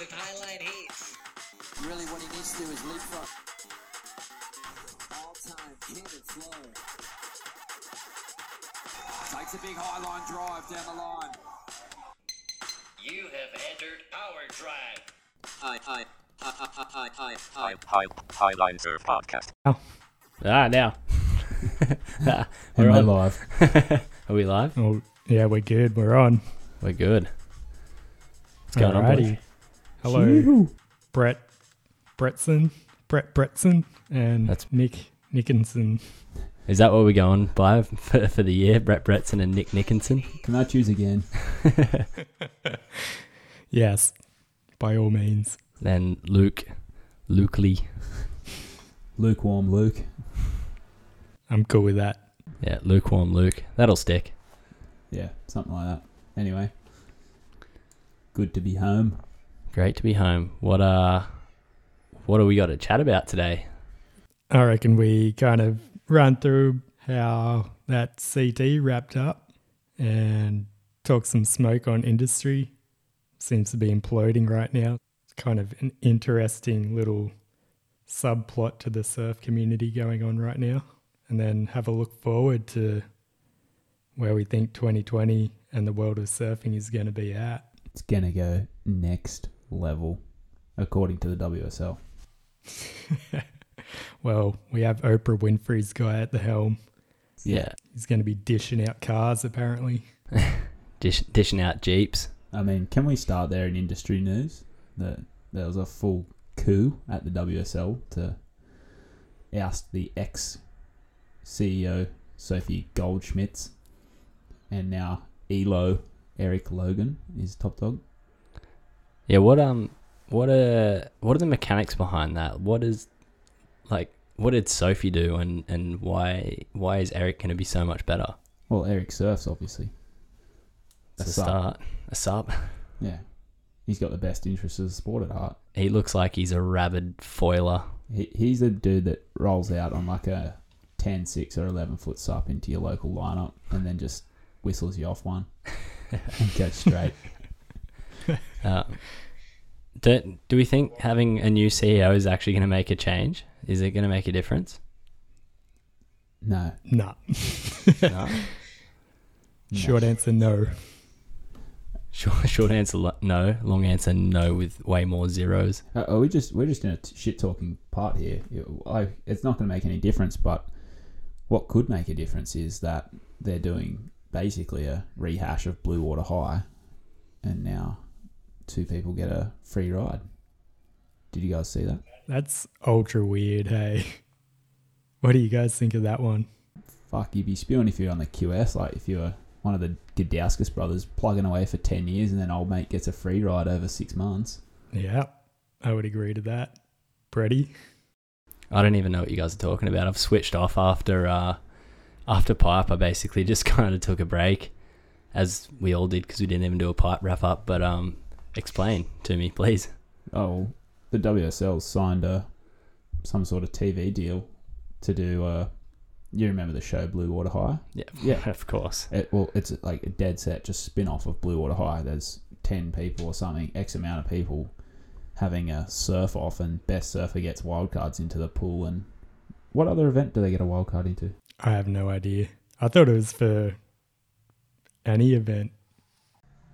with Highline Heat. Really, what he needs to do is leapfrog. All-time hit and flow. Takes a big high line drive down the line. You have entered Power Drive. I, I, I, I, I, I, High, high, Highline Surf Podcast. Ah, now. Ah, we're I on. live? Are we live? Oh, yeah, we're good. We're on. We're good. What's going on, Alrighty. Boys? Hello, Brett Bretson, Brett Bretson, and That's- Nick Nickinson. Is that what we're going by for, for the year? Brett Bretson and Nick Nickinson? Can I choose again? yes, by all means. Then Luke, Luke Lee. Lukewarm Luke. I'm cool with that. Yeah, lukewarm Luke. That'll stick. Yeah, something like that. Anyway, good to be home. Great to be home. What uh, what do we got to chat about today? I reckon we kind of run through how that CT wrapped up and talk some smoke on industry. Seems to be imploding right now. It's kind of an interesting little subplot to the surf community going on right now. And then have a look forward to where we think 2020 and the world of surfing is going to be at. It's gonna go next level, according to the WSL. Well, we have Oprah Winfrey's guy at the helm. Yeah, He's going to be dishing out cars apparently. Dish, dishing out jeeps. I mean, can we start there in industry news? That there was a full coup at the WSL to oust the ex CEO Sophie Goldschmidt, and now Elo Erik Logan is top dog. Yeah, what um, what are what are the mechanics behind that? What is like what did Sophie do, and and why why is Eric going to be so much better? Well, Eric surfs obviously. It's a sub. start, a sub. Yeah, he's got the best interests of the sport at heart. He looks like he's a rabid foiler. He, he's the dude that rolls out on like a 10, 6 or 11 foot sup into your local lineup and then just whistles you off one and goes straight. Uh, do, do we think having a new CEO is actually going to make a change? Is it going to make a difference? No. No. no. Short answer no. Short, short answer lo- no. Long answer no with way more zeros. Uh, Are we just we're just in a t- shit talking part here. You- I, it's not going to make any difference, but what could make a difference is that they're doing basically a rehash of Blue Water High, and now two people get a free ride. Did you guys see that? That's ultra weird, hey. What do you guys think of that one? fuck, you'd be spewing if you're on the QS. Like if you were one of the Gudauskas brothers plugging away for ten years, and then old mate gets a free ride over six months. Yeah, I would agree to that. Pretty. I don't even know what you guys are talking about. I've switched off after uh, after pipe. I basically just kind of took a break, as we all did because we didn't even do a pipe wrap up. But um, explain to me, please. Oh, the WSL signed a some sort of TV deal to do. Uh, you remember the show Blue Water High? Yeah, Yeah. of course. It, well, it's like a dead set, just spin off of Blue Water High. There's ten people or something, X amount of people having a surf off, and best surfer gets wildcards into the pool. And what other event do they get a wildcard into? I have no idea. I thought it was for any event.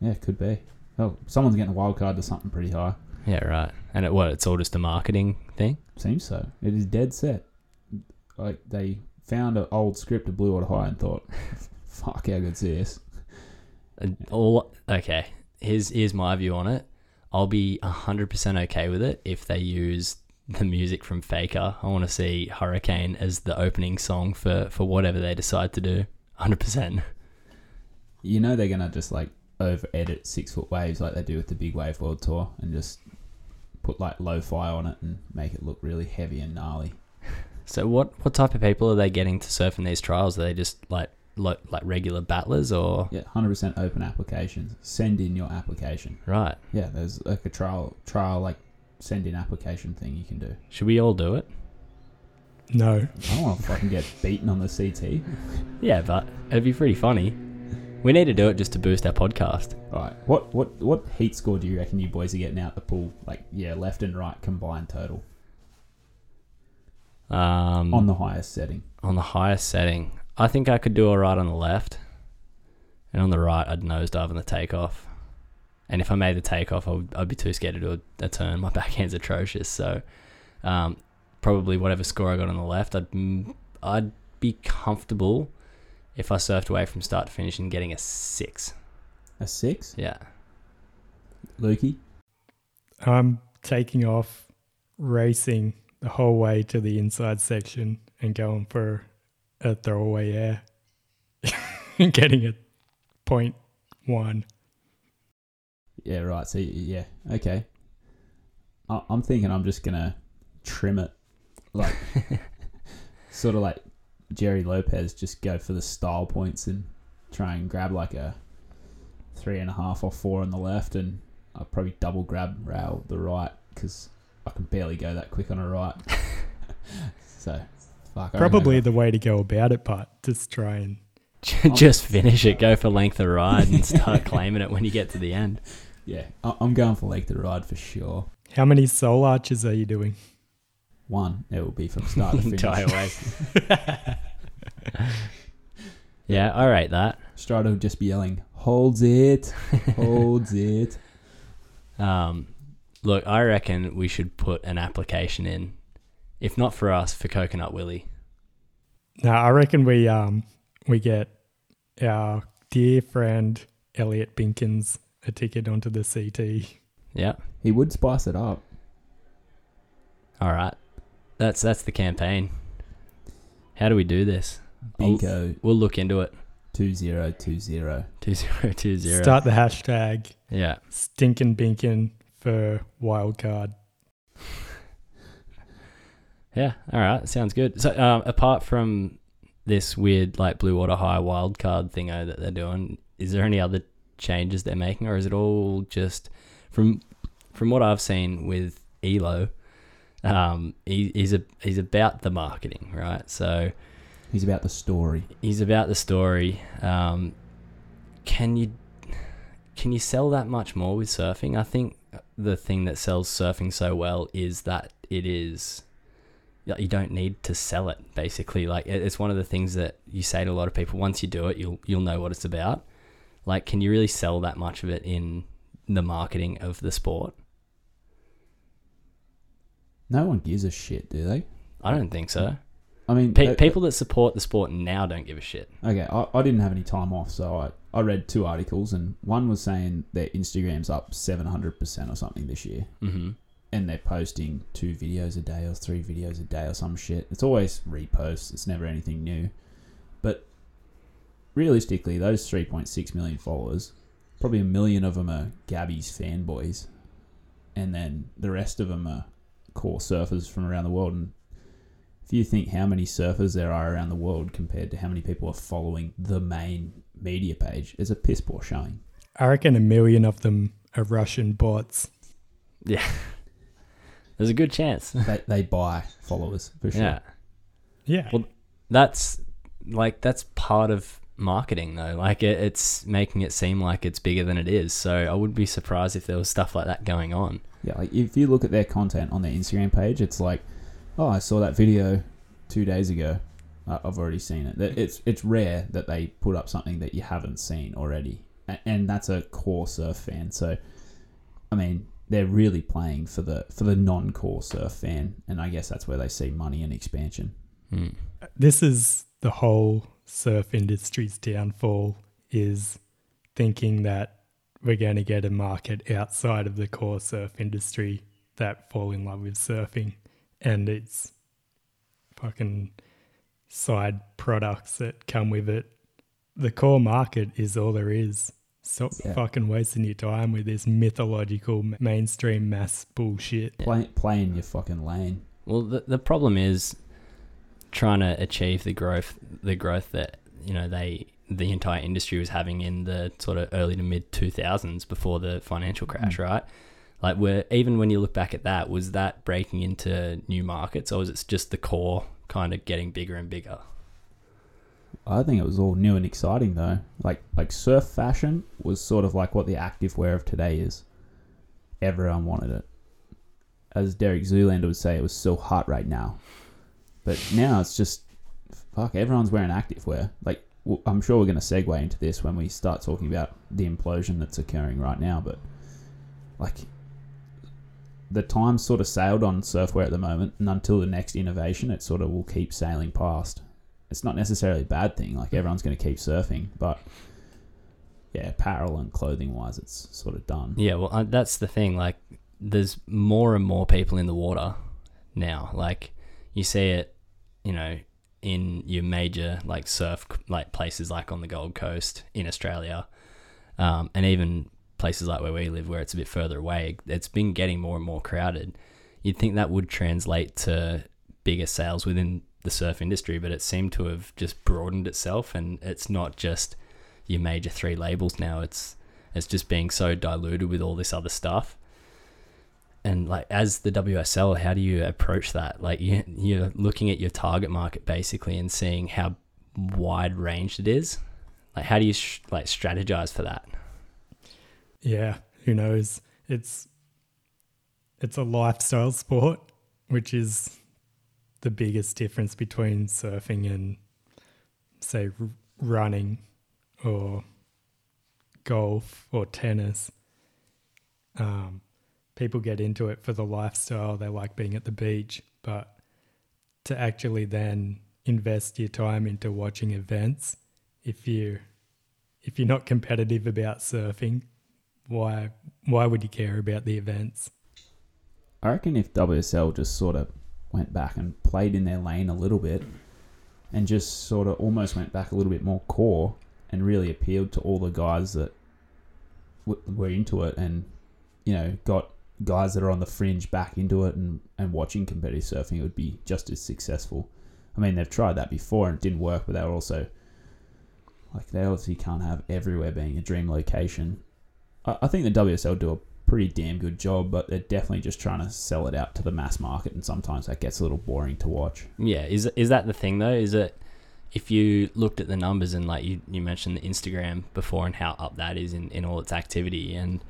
Yeah, it could be. Oh, someone's getting a wild card to something pretty high. Yeah, right. And it what? It's all just a marketing thing. Seems so. It is dead set. Like they found an old script of Blue Water High and thought, "Fuck, how good's this?" And All okay. Here's here's my view on it. I'll be hundred percent okay with it if they use the music from Faker. I want to see Hurricane as the opening song for for whatever they decide to do. Hundred percent. You know they're gonna just like over edit six foot waves like they do with the Big Wave World Tour and just put like low fi on it and make it look really heavy and gnarly. So what what type of people are they getting to surf in these trials? Are they just like lo- like regular battlers or Yeah, hundred percent open applications. Send in your application. right? Yeah, there's like a trial trial like send in application thing you can do. Should we all do it? No. I don't want to fucking get beaten on the CT. Yeah, but it'd be pretty funny. We need to do it just to boost our podcast. All right. What what what heat score do you reckon you boys are getting out the pool? Like yeah, left and right combined total Um, on the highest setting. on the highest setting, I think I could do all right on the left, and on the right, I'd nosedive on the takeoff. And if I made the takeoff, I would, I'd be too scared to do a, a turn. My backhand's atrocious, so um, probably whatever score I got on the left, I'd mm, I'd be comfortable if I surfed away from start to finish and getting a six. A six, Yeah, Lukey. I'm taking off racing the whole way to the inside section and going for a throwaway air and getting a point one. Yeah, right. So yeah, okay. I, I'm thinking I'm just gonna trim it, like sort of like Gerry Lopez, just go for the style points and try and grab like a three and a half or four on the left, and I'll probably double grab rail the right because I can barely go that quick on a right. so, fuck. I Probably the way to go about it, but just try and just finish it, go for length of ride, and start claiming it when you get to the end. yeah. I- I'm going for length of ride for sure. how many soul arches are you doing? One, it will be from start to finish. Entire way. yeah, I rate that. Strider would just be yelling, "Holds it, holds it." Um, look, I reckon we should put an application in, if not for us, for Coconut Willie. No, I reckon we um we get our dear friend Elliot Binkins a ticket onto the CT. Yeah. He would spice it up. All right. That's that's the campaign. How do we do this? I'll- We'll look into it. two zero two zero. Two zero two zero. Start the hashtag Yeah. stinkin' binkin for wildcard. Yeah. All right. Sounds good. So, um, apart from this weird like blue water high wild card thingo that they're doing, is there any other changes they're making, or is it all just from from what I've seen with Elo? Um, he, he's a he's about the marketing, right? So He's about the story. he's about the story. Um, can you can you sell that much more with surfing? I think the thing that sells surfing so well is that it is you don't need to sell it basically like it's one of the things that you say to a lot of people once you do it you'll you'll know what it's about like can you really sell that much of it in the marketing of the sport No one gives a shit, do they? i don't think so I mean, Pe- they- people that support the sport now don't give a shit Okay, I, I didn't have any time off, so I, I read two articles, and one was saying their Instagram's up 700% or something this year, mm-hmm. and they're posting two videos a day or three videos a day or some shit. It's always reposts, it's never anything new. But realistically, those 3.6 million followers, probably a million of them are Gabby's fanboys, and then the rest of them are core surfers from around the world. And if you think how many surfers there are around the world compared to how many people are following the main media page, it's a piss poor showing. I reckon a million of them are Russian bots. yeah there's a good chance They, they buy followers for sure. yeah Yeah. Well, that's like that's part of marketing though. Like it, it's making it seem like it's bigger than it is. So I would be surprised if there was stuff like that going on. Yeah, like if you look at their content on their Instagram page, it's like, oh, I saw that video two days ago. Uh, I've already seen it. It's it's rare that they put up something that you haven't seen already, and that's a core surf fan. So, I mean, they're really playing for the for the non-core surf fan, and I guess that's where they see money and expansion. Hmm. this is the whole surf industry's downfall is thinking that we're going to get a market outside of the core surf industry that fall in love with surfing. And it's fucking side products that come with it. The core market is all there is. Stop Yeah. fucking wasting your time with this mythological mainstream mass bullshit. Play play in your fucking lane. Well, the the problem is trying to achieve the growth the growth that you know they the entire industry was having in the sort of early to mid 2000s before the financial crash, mm. right? Like where even when you look back at that, was that breaking into new markets or was it just the core kind of getting bigger and bigger? I think it was all new and exciting though. Like like surf fashion was sort of like what the active wear of today is. Everyone wanted it. As Derek Zoolander would say, it was so hot right now. But now it's just fuck. Everyone's wearing active wear. Like I'm sure we're going to segue into this when we start talking about the implosion that's occurring right now. But like the time sort of sailed on surfwear at the moment, and until the next innovation, it sort of will keep sailing past. It's not necessarily a bad thing. Like everyone's going to keep surfing, but yeah, apparel and clothing wise, it's sort of done. Yeah, well, uh, that's the thing. Like, there's more and more people in the water now. Like, you see it, you know, in your major like surf like places like on the Gold Coast in Australia, um, and even places like where we live, where it's a bit further away. It's been getting more and more crowded. You'd think that would translate to bigger sales within the surf industry, but it seemed to have just broadened itself, and it's not just your major three labels now. It's it's just being so diluted with all this other stuff. And like as the WSL, how do you approach that? Like you you're looking at your target market basically and seeing how wide ranged it is. Like how do you sh- like strategize for that? Yeah, who knows? It's it's a lifestyle sport, which is the biggest difference between surfing and say running or golf or tennis. Um, people get into it for the lifestyle. They like being at the beach, but to actually then invest your time into watching events, if you if you're not competitive about surfing, why why would you care about the events? I reckon if WSL just sort of went back and played in their lane a little bit and just sort of almost went back a little bit more core and really appealed to all the guys that w- were into it and, you know, got guys that are on the fringe back into it and, and watching competitive surfing, it would be just as successful. I mean, they've tried that before and it didn't work, but they were also, like, they obviously can't have everywhere being a dream location. I, I think the WSL do a pretty damn good job, but they're definitely just trying to sell it out to the mass market, and sometimes that gets a little boring to watch. Yeah, is is that the thing though? Is it if you looked at the numbers and like you, you mentioned the Instagram before and how up that is in, in all its activity and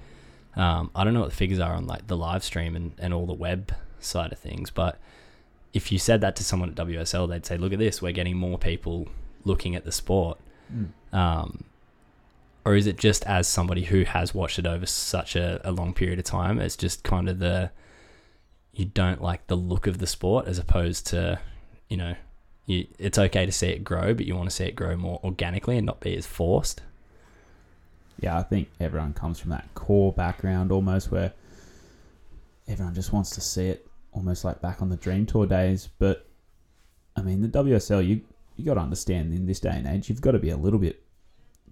um, I don't know what the figures are on like the live stream and, and all the web side of things, but if you said that to someone at WSL, they'd say, "Look at this, we're getting more people looking at the sport." Um, or is it just as somebody who has watched it over such a, a long period of time, it's just kind of the you don't like the look of the sport as opposed to, you know, you, it's okay to see it grow, but you want to see it grow more organically and not be as forced. Yeah, I think everyone comes from that core background almost where everyone just wants to see it almost like back on the Dream Tour days. But I mean, the WSL, you you got to understand in this day and age, you've got to be a little bit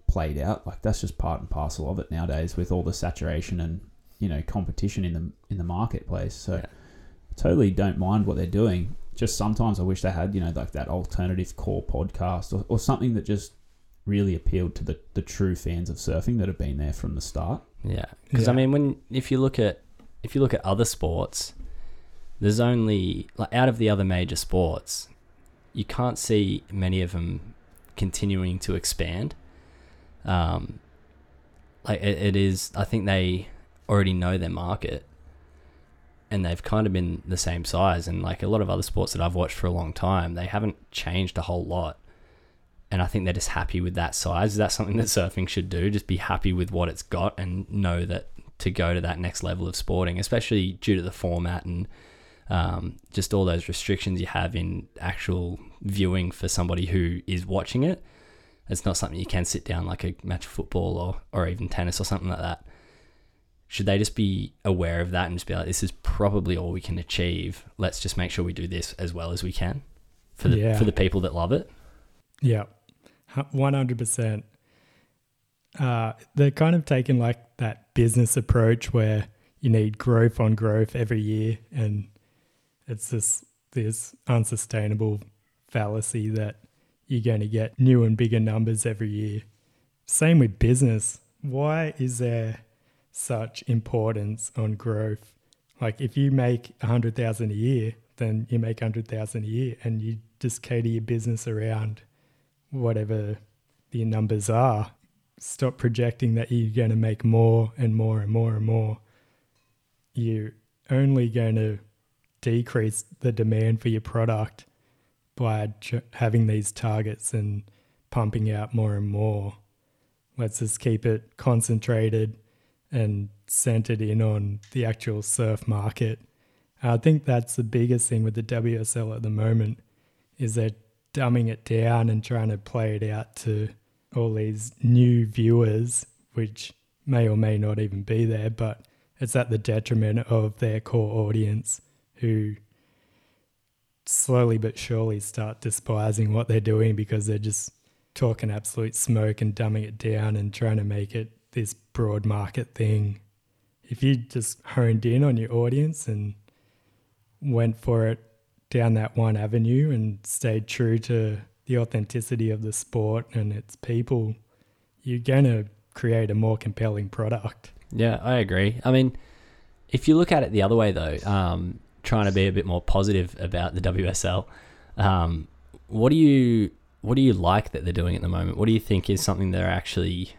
played out. Like that's just part and parcel of it nowadays with all the saturation and you know competition in the in the marketplace. So Yeah. totally don't mind what they're doing. Just sometimes I wish they had you know like that alternative core podcast or, or something that just really appealed to the, the true fans of surfing that have been there from the start. Yeah, because I mean, when if you look at if you look at other sports, there's only like out of the other major sports, you can't see many of them continuing to expand. Um, like it, it is, I think they already know their market, and they've kind of been the same size. And like a lot of other sports that I've watched for a long time, they haven't changed a whole lot. And I think they're just happy with that size. Is that something that surfing should do? Just be happy with what it's got and know that to go to that next level of sporting, especially due to the format and um, just all those restrictions you have in actual viewing for somebody who is watching it. It's not something you can sit down like a match of football or, or even tennis or something like that. Should they just be aware of that and just be like, this is probably all we can achieve. Let's just make sure we do this as well as we can for the Yeah. for the people that love it. Yeah, one hundred percent. Uh, they're kind of taking like that business approach where you need growth on growth every year, and it's this this unsustainable fallacy that you're going to get new and bigger numbers every year. Same with business. Why is there such importance on growth? Like if you make a hundred thousand a year, then you make a hundred thousand a year, and you just cater your business around whatever the numbers are. Stop projecting that you're going to make more and more and more and more. You're only going to decrease the demand for your product by ch- having these targets and pumping out more and more. Let's just keep it concentrated and centered in on the actual surf market. I think that's the biggest thing with the WSL at the moment is they're dumbing it down and trying to play it out to all these new viewers, which may or may not even be there, but it's at the detriment of their core audience who slowly but surely start despising what they're doing because they're just talking absolute smoke and dumbing it down and trying to make it this broad market thing. If you just honed in on your audience and went for it down that one avenue and stayed true to the authenticity of the sport and its people, you're going to create a more compelling product. Yeah, I agree. I mean, if you look at it the other way, though, um, trying to be a bit more positive about the WSL, um, what do you what do you like that they're doing at the moment? What do you think is something they're actually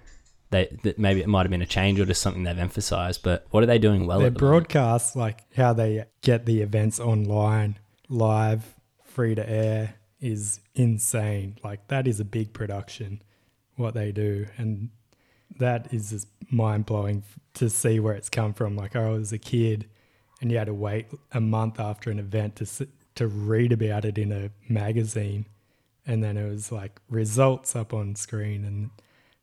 they that maybe it might have been a change or just something they've emphasized, but what are they doing well? Their at the moment? like how they get the events online, live, free to air, is insane. Like that is a big production, what they do, and that is just mind blowing to see where it's come from. Like I was a kid, and you had to wait a month after an event to to read about it in a magazine, and then it was like results up on screen, and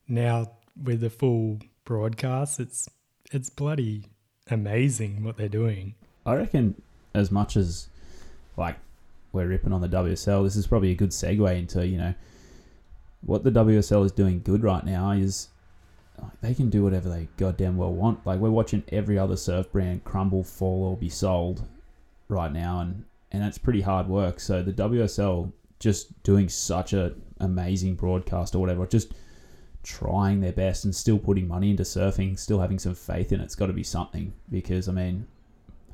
now with the full broadcast, it's it's bloody amazing what they're doing. I reckon as much as like we're ripping on the WSL, this is probably a good segue into you know what the WSL is doing good right now is like, they can do whatever they goddamn well want. Like we're watching every other surf brand crumble, fall, or be sold right now, and and that's pretty hard work. So the WSL just doing such a amazing broadcast or whatever, just trying their best and still putting money into surfing, still having some faith in it. It's got to be something because I mean,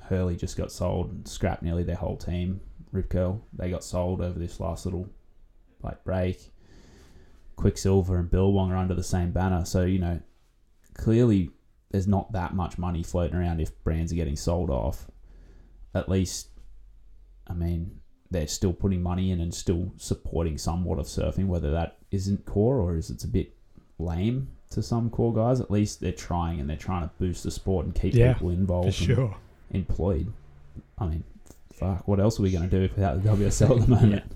Hurley just got sold, and scrapped nearly their whole team. Rip Curl, they got sold over this last little like break. Quiksilver and Billabong are under the same banner, so you know clearly there's not that much money floating around if brands are getting sold off. At least, I mean, they're still putting money in and still supporting somewhat of surfing, whether that isn't core or is it's a bit lame to some core guys. At least they're trying and they're trying to boost the sport and keep Yeah, people For involved and sure. Employed. I mean, fuck, what else are we going to do without the WSL at the moment?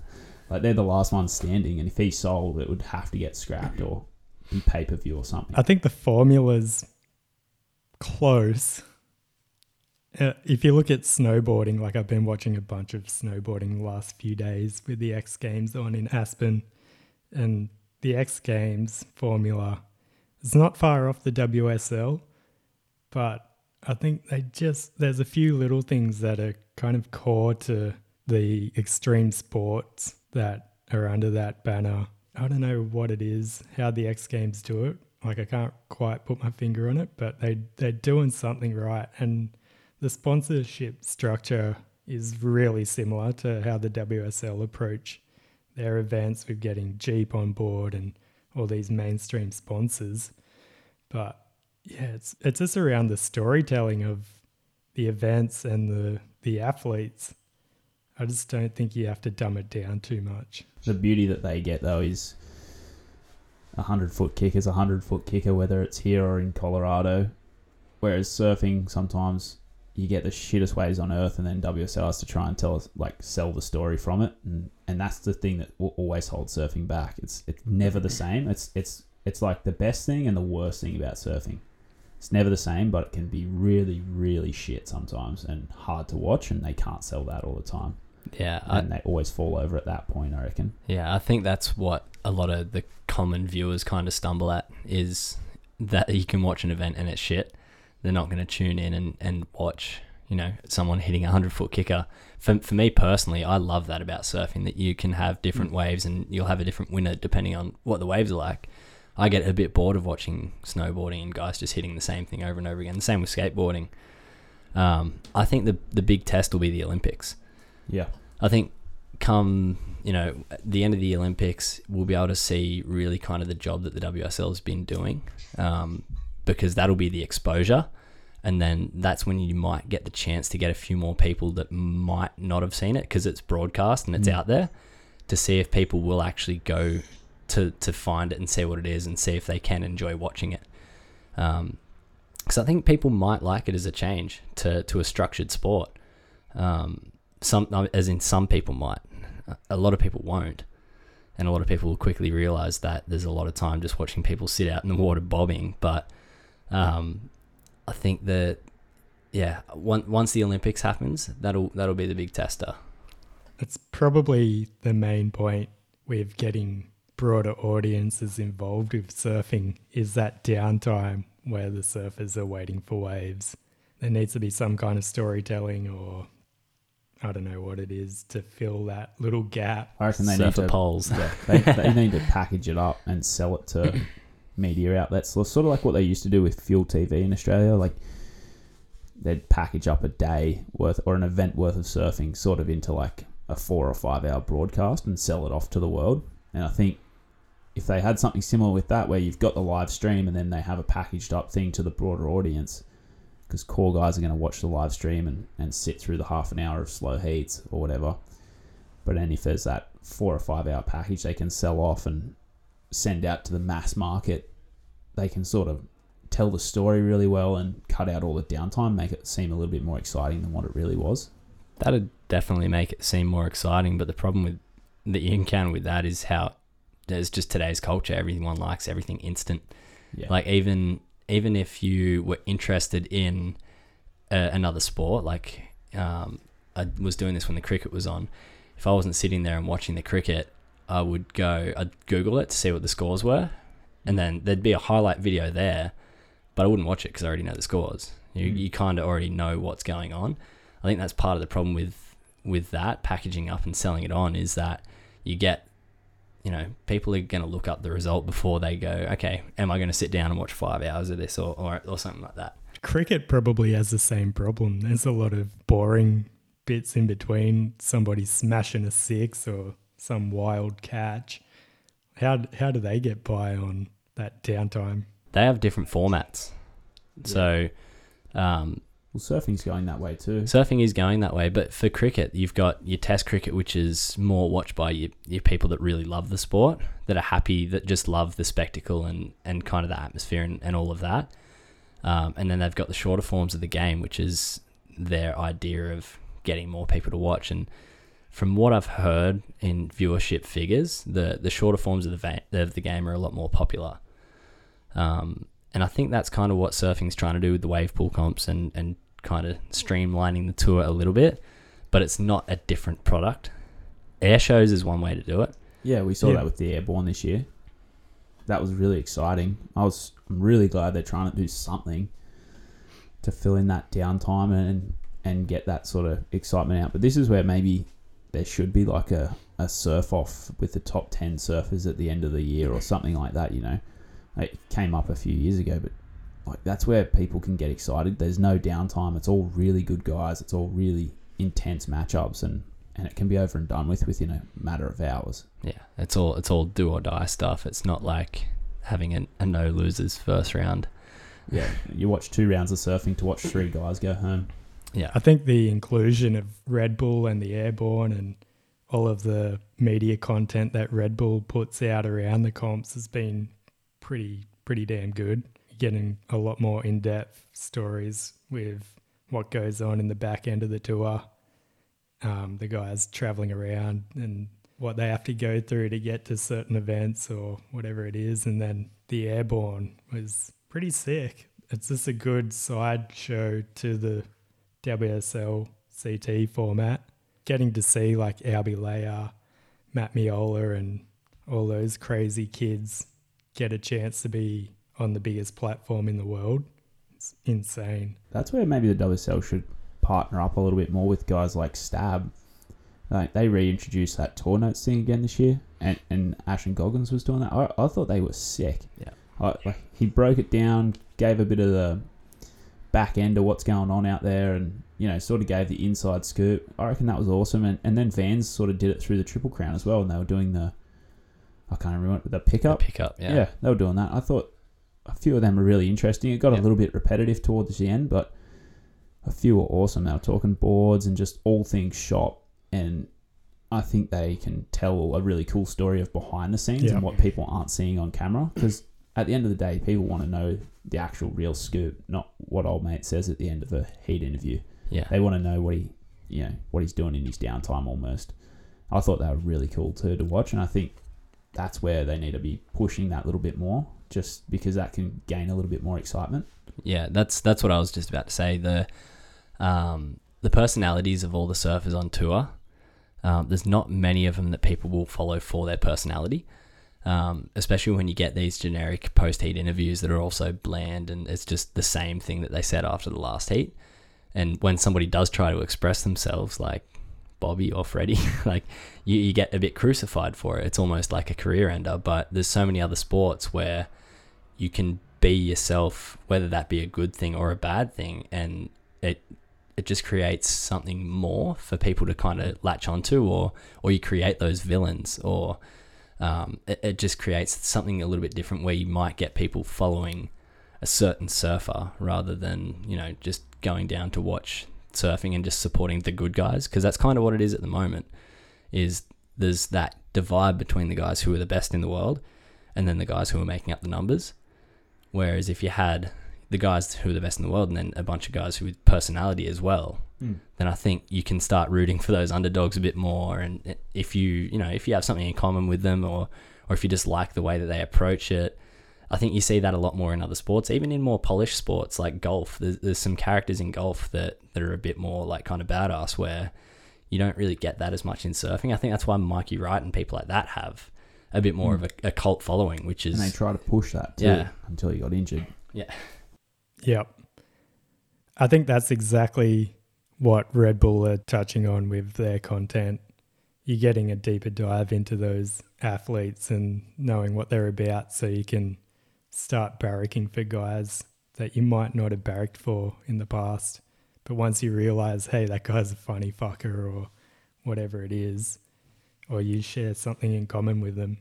Like they're the last one standing, and if he sold, it would have to get scrapped or be pay per view or something. I think the formula's close. Uh, if you look at snowboarding, like I've been watching a bunch of snowboarding the last few days with the X Games on in Aspen, and the X Games formula is not far off the WSL, but I think they just there's a few little things that are kind of core to the extreme sports that are under that banner. I don't know what it is, how the X Games do it. Like I can't quite put my finger on it, but they they're doing something right, and the sponsorship structure is really similar to how the WSL approach their events with getting Jeep on board and all these mainstream sponsors. But yeah, it's it's just around the storytelling of the events and the the athletes. I just don't think you have to dumb it down too much. The beauty that they get though is a hundred foot kick is a hundred foot kicker, whether it's here or in Colorado. Whereas surfing, sometimes you get the shittest waves on earth, and then WSL has to try and tell us like sell the story from it, and and that's the thing that will always hold surfing back. It's it's never the same. It's it's it's like the best thing and the worst thing about surfing. It's never the same, but it can be really really shit sometimes and hard to watch, and they can't sell that all the time, Yeah, I, and they always fall over at that point. I reckon. Yeah, I think that's what a lot of the common viewers kind of stumble at is that you can watch an event and it's shit. They're not going to tune in and, and watch, you know, someone hitting a 100 foot kicker. For, for me personally, I love that about surfing that you can have different mm. waves and you'll have a different winner depending on what the waves are like. I get a bit bored of watching snowboarding and guys just hitting the same thing over and over again. The same with skateboarding. Um, I think the the big test will be the Olympics. Yeah. I think come you know the end of the Olympics, we'll be able to see really kind of the job that the WSL has been doing, um, because that'll be the exposure, and then that's when you might get the chance to get a few more people that might not have seen it because it's broadcast and it's Mm. out there, to see if people will actually go to to find it and see what it is and see if they can enjoy watching it. Um, because I think people might like it as a change to to a structured sport. Um, some as in some people might, a lot of people won't, and a lot of people will quickly realize that there's a lot of time just watching people sit out in the water bobbing. But um, I think that yeah, once the Olympics happens, that'll that'll be the big tester. That's probably the main point with getting broader audiences involved with surfing is that downtime where the surfers are waiting for waves. There needs to be some kind of storytelling or I don't know what it is to fill that little gap. I reckon they Surfer need to poles. Yeah, they, they need to package it up and sell it to media outlets. So Sort of like what they used to do with Fuel TV in Australia. Like they'd package up a day worth or an event worth of surfing sort of into like a four or five hour broadcast and sell it off to the world. And I think if they had something similar with that, where you've got the live stream and then they have a packaged up thing to the broader audience, because core guys are going to watch the live stream and, and sit through the half an hour of slow heats or whatever. But then if there's that four or five hour package they can sell off and send out to the mass market, they can sort of tell the story really well and cut out all the downtime, make it seem a little bit more exciting than what it really was. That'd definitely make it seem more exciting. But the problem with that you encounter with that is how there's just today's culture. Everyone likes everything instant. Yeah. Like even even if you were interested in uh, another sport, like um, I was doing this when the cricket was on. If I wasn't sitting there and watching the cricket, I would go. I'd Google it to see what the scores were, and then there'd be a highlight video there, but I wouldn't watch it because I already know the scores. You Mm. you kind of already know what's going on. I think that's part of the problem with with that packaging up and selling it on is that you get you know, people are going to look up the result before they go, okay, am I going to sit down and watch five hours of this or, or, or something like that? Cricket probably has the same problem. There's a lot of boring bits in between, somebody smashing a six or some wild catch. How how do they get by on that downtime? They have different formats. So, um, Well, surfing's going that way too. surfing is going that way, but for cricket, you've got your test cricket, which is more watched by your, your people that really love the sport, that are happy, that just love the spectacle and, and kind of the atmosphere and, and all of that. Um, and then they've got the shorter forms of the game, which is their idea of getting more people to watch. And from what I've heard in viewership figures, the, the shorter forms of the, va- of the game are a lot more popular. Um, and I think that's kind of what surfing's trying to do with the wave pool comps and, and kind of streamlining the tour a little bit, but it's not a different product. Air shows is one way to do it. Yeah, we saw Yeah. that with the airborne this year. That was really exciting. I was I'm really glad they're trying to do something to fill in that downtime and and get that sort of excitement out. But this is where maybe there should be like a, a surf off with the top ten surfers at the end of the year or something like that, you know. It came up a few years ago, but like that's where people can get excited. There's no downtime. It's all really good guys. It's all really intense matchups and and it can be over and done with within a matter of hours. Yeah, it's all it's all do or die stuff. It's not like having a, a no losers first round. Yeah, you watch two rounds of surfing to watch three guys go home. Yeah, I think the inclusion of Red Bull and the Airborne and all of the media content that Red Bull puts out around the comps has been pretty pretty damn good. Getting a lot more in depth stories with what goes on in the back end of the tour. Um, the guys traveling around and what they have to go through to get to certain events or whatever it is, and then the Airborne was pretty sick. It's just a good side show to the WSL CT format. Getting to see like Albee Layer, Matt Meola, and all those crazy kids get a chance to be on the biggest platform in the world. It's insane. That's where maybe the WSL should partner up a little bit more with guys like Stab. Like they reintroduced that tour notes thing again this year, and and Ashton Goggins was doing that. I, I thought they were sick. Yeah. I, like he broke it down, gave a bit of the back end of what's going on out there, and you know, sort of gave the inside scoop. I reckon that was awesome, and and then Vans sort of did it through the Triple Crown as well, and they were doing the, I can't remember the pickup. Pick up, yeah. Yeah. they were doing that. I thought a few of them were really interesting. It got Yeah. a little bit repetitive towards the end, but a few were awesome. They were talking boards and just all things shop, and I think they can tell a really cool story of behind the scenes Yeah. and what people aren't seeing on camera. Because at the end of the day, people want to know the actual real scoop, not what old mate says at the end of a heat interview. yeah. They want to know what he, you know, what he's doing in his downtime almost. I thought they were really cool too to watch, and I think that's where they need to be pushing that a little bit more, just because that can gain a little bit more excitement. Yeah, that's that's what I was just about to say. The um, the personalities of all the surfers on tour, um, there's not many of them that people will follow for their personality. Um, especially when you get these generic post heat interviews that are also bland and it's just the same thing that they said after the last heat. And when somebody does try to express themselves, like Bobby or Freddie, like you, you get a bit crucified for it. It's almost like a career ender. But there's so many other sports where you can be yourself, whether that be a good thing or a bad thing, and it it just creates something more for people to kind of latch onto, or or you create those villains, or um, it, it just creates something a little bit different where you might get people following a certain surfer rather than you know just going down to watch surfing and just supporting the good guys because that's kind of what it is at the moment is there's that divide between the guys who are the best in the world and then the guys who are making up the numbers whereas if you had the guys who are the best in the world and then a bunch of guys who with personality as well hmm. then I think you can start rooting for those underdogs a bit more and if you you know if you have something in common with them or or if you just like the way that they approach it I think you see that a lot more in other sports, even in more polished sports like golf. There's, there's some characters in golf that, that are a bit more like kind of badass where you don't really get that as much in surfing. I think that's why Mikey Wright and people like that have a bit more hmm. of a, a cult following, which is And they try to push that too Yeah. until he got injured. yeah, Yep. I think that's exactly what Red Bull are touching on with their content. You're getting a deeper dive into those athletes and knowing what they're about so you can start barracking for guys that you might not have barracked for in the past. But once you realize, hey, that guy's a funny fucker or whatever it is, or you share something in common with them,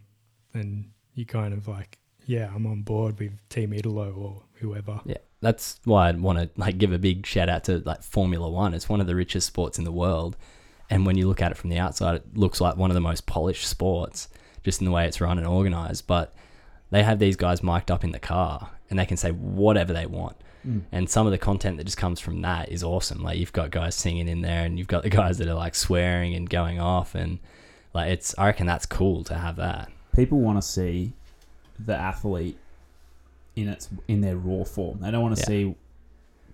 then you kind of like, yeah, I'm on board with Team Italo or whoever. yeah. That's why I'd want to like give a big shout out to like Formula One. It's one of the richest sports in the world, and when you look at it from the outside, it looks like one of the most polished sports, just in the way it's run and organized. But they have these guys mic'd up in the car, and they can say whatever they want. Hmm. And some of the content that just comes from that is awesome. Like you've got guys singing in there, and you've got the guys that are like swearing and going off, and like it's. I reckon that's cool to have that. People want to see the athlete in its in their raw form. They don't want to Yeah. see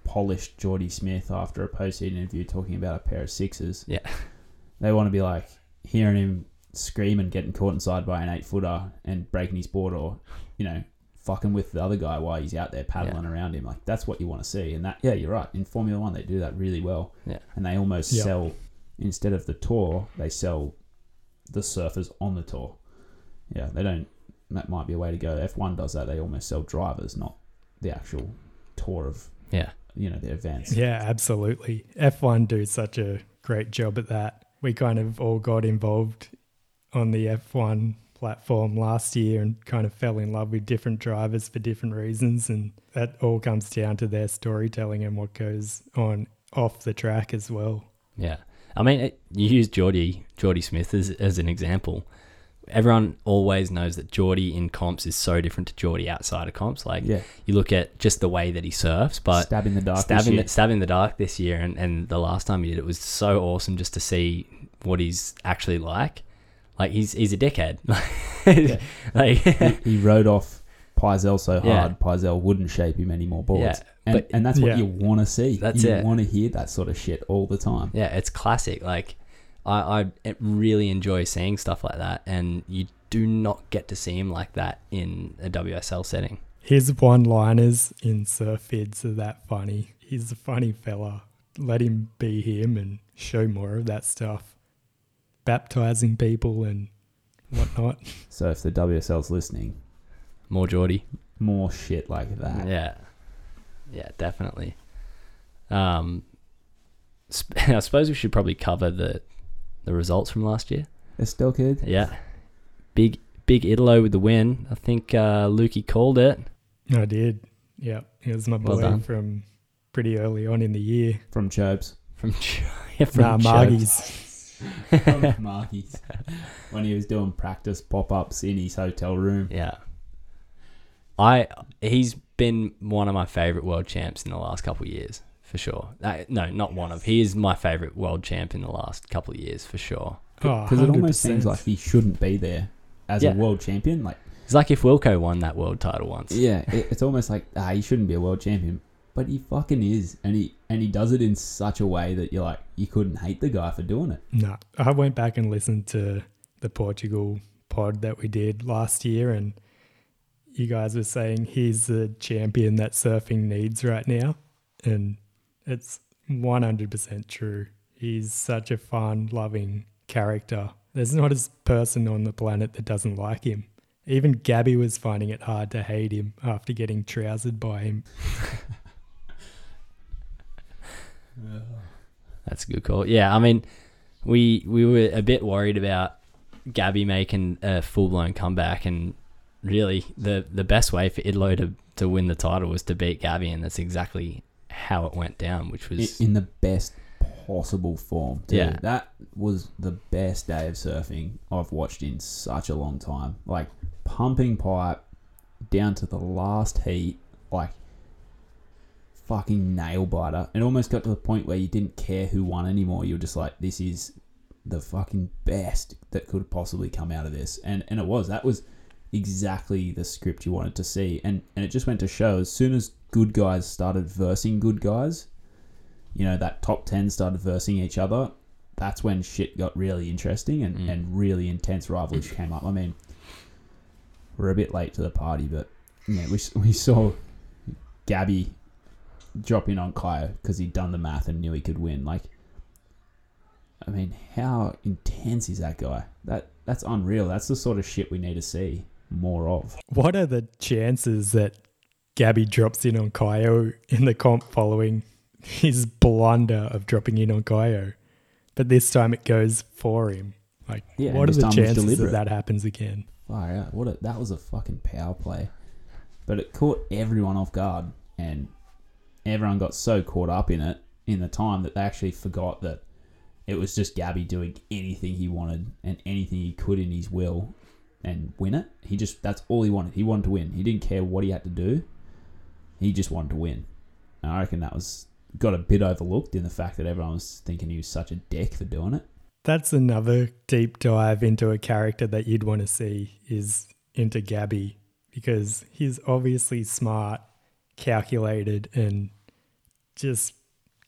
polished Jordy Smith after a post interview talking about a pair of sixes. Yeah. They want to be like hearing him scream and getting caught inside by an eight footer and breaking his board or, you know, fucking with the other guy while he's out there paddling around him. Like that's what you want to see. And that yeah, you're right. In Formula One they do that really well. Yeah. And they almost Yeah. sell instead of the tour, they sell the surfers on the tour. Yeah, they don't that might be a way to go. F one does that, they almost sell drivers, not the actual tour of Yeah. you know, the events. Yeah, absolutely. F1 do such a great job at that. We kind of all got involved on the F1 platform last year and kind of fell in love with different drivers for different reasons. And that all comes down to their storytelling and what goes on off the track as well. Yeah, I mean, it, you use Jordy Jordy Smith as as an example. Everyone always knows that Jordy in comps is so different to Jordy outside of comps. Like, Yeah. you look at just the way that he surfs, but Stab in the dark. stab this in year. the, stab in the dark this year, and, and the last time he did it was so awesome just to see what he's actually like. Like he's he's a dickhead. like he, he rode off Pyzel so Yeah. hard, Pyzel wouldn't shape him any more boards. Yeah, and, but- and that's what Yeah. you want to see. That's you it. want to hear that sort of shit all the time. Yeah, it's classic. Like, I, I really enjoy seeing stuff like that, and you do not get to see him like that in a WSL setting. His one liners in surf vids are that funny. He's a funny fella. Let him be him and show more of that stuff. Baptizing people and whatnot. So if the WSL's listening, More Jordy. more shit like that. Yeah. Yeah, definitely. Um, sp- I suppose we should probably cover the the results from last year. It's still good. Yeah, big big Italo with the win. I think uh, Lukey called it. I did. Yeah, he was my Well boy done. from pretty early on in the year. From Chopes. from Ch- yeah, from Nah, Chokes. Margie's. From Marky's. when he was doing practice pop ups in his hotel room. Yeah. I he's been one of my favorite world champs in the last couple of years for sure. Uh, no, not one of. He is my favorite world champ in the last couple of years for sure. Oh, Because it almost seems like he shouldn't be there as Yeah. a world champion. Like, It's like if Wilko won that world title once. yeah, it, it's almost like ah, he shouldn't be a world champion, but he fucking is, and he and he does it in such a way that you're like you couldn't hate the guy for doing it. No, I went back and listened to the Portugal pod that we did last year, and you guys were saying he's the champion that surfing needs right now, and it's one hundred percent true. He's such a fun, loving character. There's not a person on the planet that doesn't like him. Even Gabby was finding it hard to hate him after getting trousered by him. That's a good call. Yeah, I mean, we we were a bit worried about Gabby making a full blown comeback, and really the the best way for Italo to to win the title was to beat Gabby, and that's exactly how it went down, which was in the best possible form. too. Yeah. that was the best day of surfing I've watched in such a long time. Like pumping pipe down to the last heat, like fucking nail biter. It almost got to the point where you didn't care who won anymore. You were just like, this is the fucking best that could possibly come out of this, and and it was. That was exactly the script you wanted to see, and and it just went to show as soon as good guys started versing good guys you know, that top 10 started versing each other, that's when shit got really interesting and, Mm. and really intense rivalries came up. I mean, we're a bit late to the party, but yeah, we, we saw Gabby drop in on Caio because he'd done the math and knew he could win. Like, I mean, how intense is that guy? That That's unreal. That's the sort of shit we need to see more of. What are the chances that Gabby drops in on Caio in the comp following his blunder of dropping in on Caio? But this time it goes for him. Like, Yeah, what are the chances that that happens again? Far out. What a, that was a fucking power play. But it caught everyone off guard, and everyone got so caught up in it in the time that they actually forgot that it was just Gabby doing anything he wanted and anything he could in his will and win it. He just that's all he wanted. He wanted to win. He didn't care what he had to do. He just wanted to win. And I reckon that was got a bit overlooked in the fact that everyone was thinking he was such a dick for doing it. That's another deep dive into a character that you'd want to see is into Gabby because he's obviously smart, calculated, and just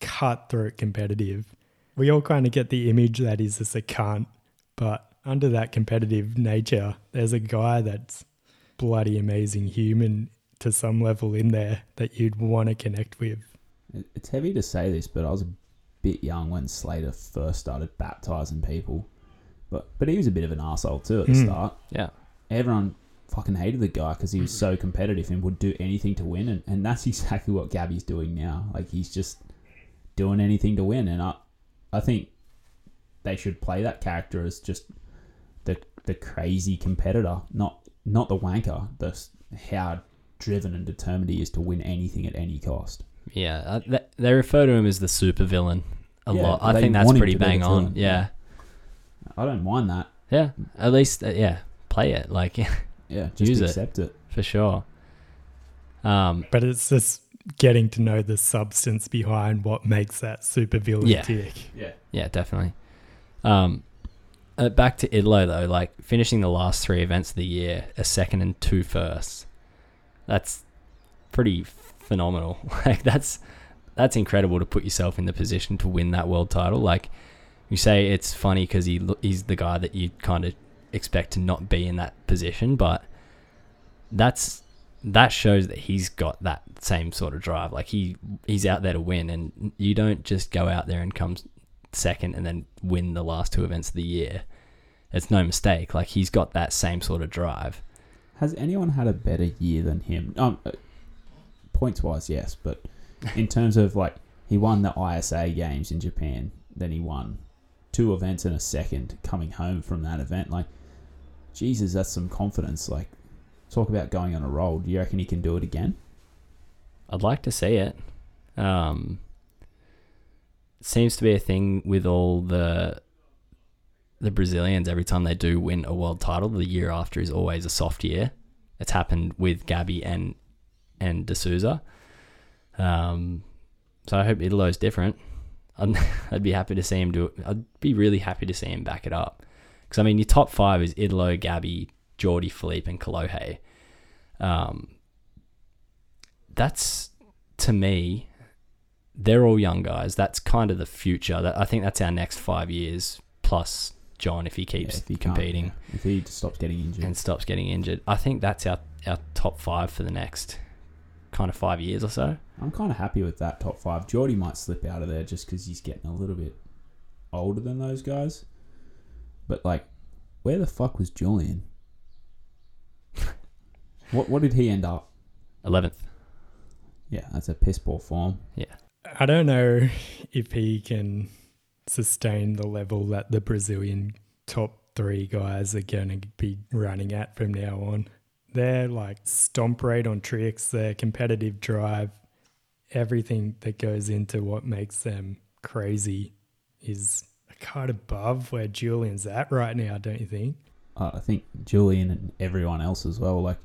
cutthroat competitive. We all kind of get the image that he's just a cunt, but under that competitive nature, there's a guy that's bloody amazing human to some level in there that you'd want to connect with. It's heavy to say this, but I was a bit young when Slater first started baptizing people. But but he was a bit of an asshole too at the Mm. start. yeah. Everyone fucking hated the guy because he was so competitive and would do anything to win. And, and that's exactly what Gabby's doing now. Like he's just doing anything to win. And I I think they should play that character as just the the crazy competitor, not not the wanker. The how driven and determined he is to win anything at any cost. Yeah, uh, they refer to him as the super villain a Yeah, lot. I think that's pretty to be the bang on. Yeah. yeah. I don't mind that. yeah, At least, uh, yeah, play it like Yeah, just Use accept it. for sure. Um, But it's just getting to know the substance behind what makes that super villain Yeah. tick. Yeah. yeah, definitely. Um, uh, back to Italo though, like finishing the last three events of the year, a second and two firsts. That's pretty phenomenal. Like that's that's incredible to put yourself in the position to win that world title. Like you say, it's funny because he he's the guy that you kind of expect to not be in that position, but that's that shows that he's got that same sort of drive. Like he he's out there to win, and you don't just go out there and come second and then win the last two events of the year. It's no mistake. Like he's got that same sort of drive. Has anyone had a better year than him? Um, uh, points wise, yes, but in terms of like He won the ISA games in Japan. Then he won two events in a second coming home from that event. Like, Jesus, that's some confidence. Like, talk about going on a roll. Do you reckon he can do it again? I'd like to see it. Um, it seems to be a thing with all the the Brazilians. Every time they do win a world title, the year after is always a soft year. It's happened with Gabby and and De Souza. Um, so I hope Italo's different. I'd, I'd be happy to see him do it. I'd be really happy to see him back it up. Because I mean, your top five is Idolo, Gabby, Jordy, Filipe, and Kolohe. Um, that's to me, they're all young guys. That's kind of the future. That I think that's our next five years plus John if he keeps if he competing yeah. If he stops getting injured. and stops getting injured. I think that's our our top five for the next kind of five years or so. I'm kind of happy with that top five. Jordy might slip out of there just because he's getting a little bit older than those guys. But like, where the fuck was Julian? what what did he end up? Eleventh. Yeah, that's a piss poor form. I don't know if he can sustain the level that the Brazilian top three guys are going to be running at from now on. Their like stomp rate on tricks, their competitive drive, everything that goes into what makes them crazy is a of above where Julian's at right now, don't you think? Uh, I think Julian and everyone else as well. Like,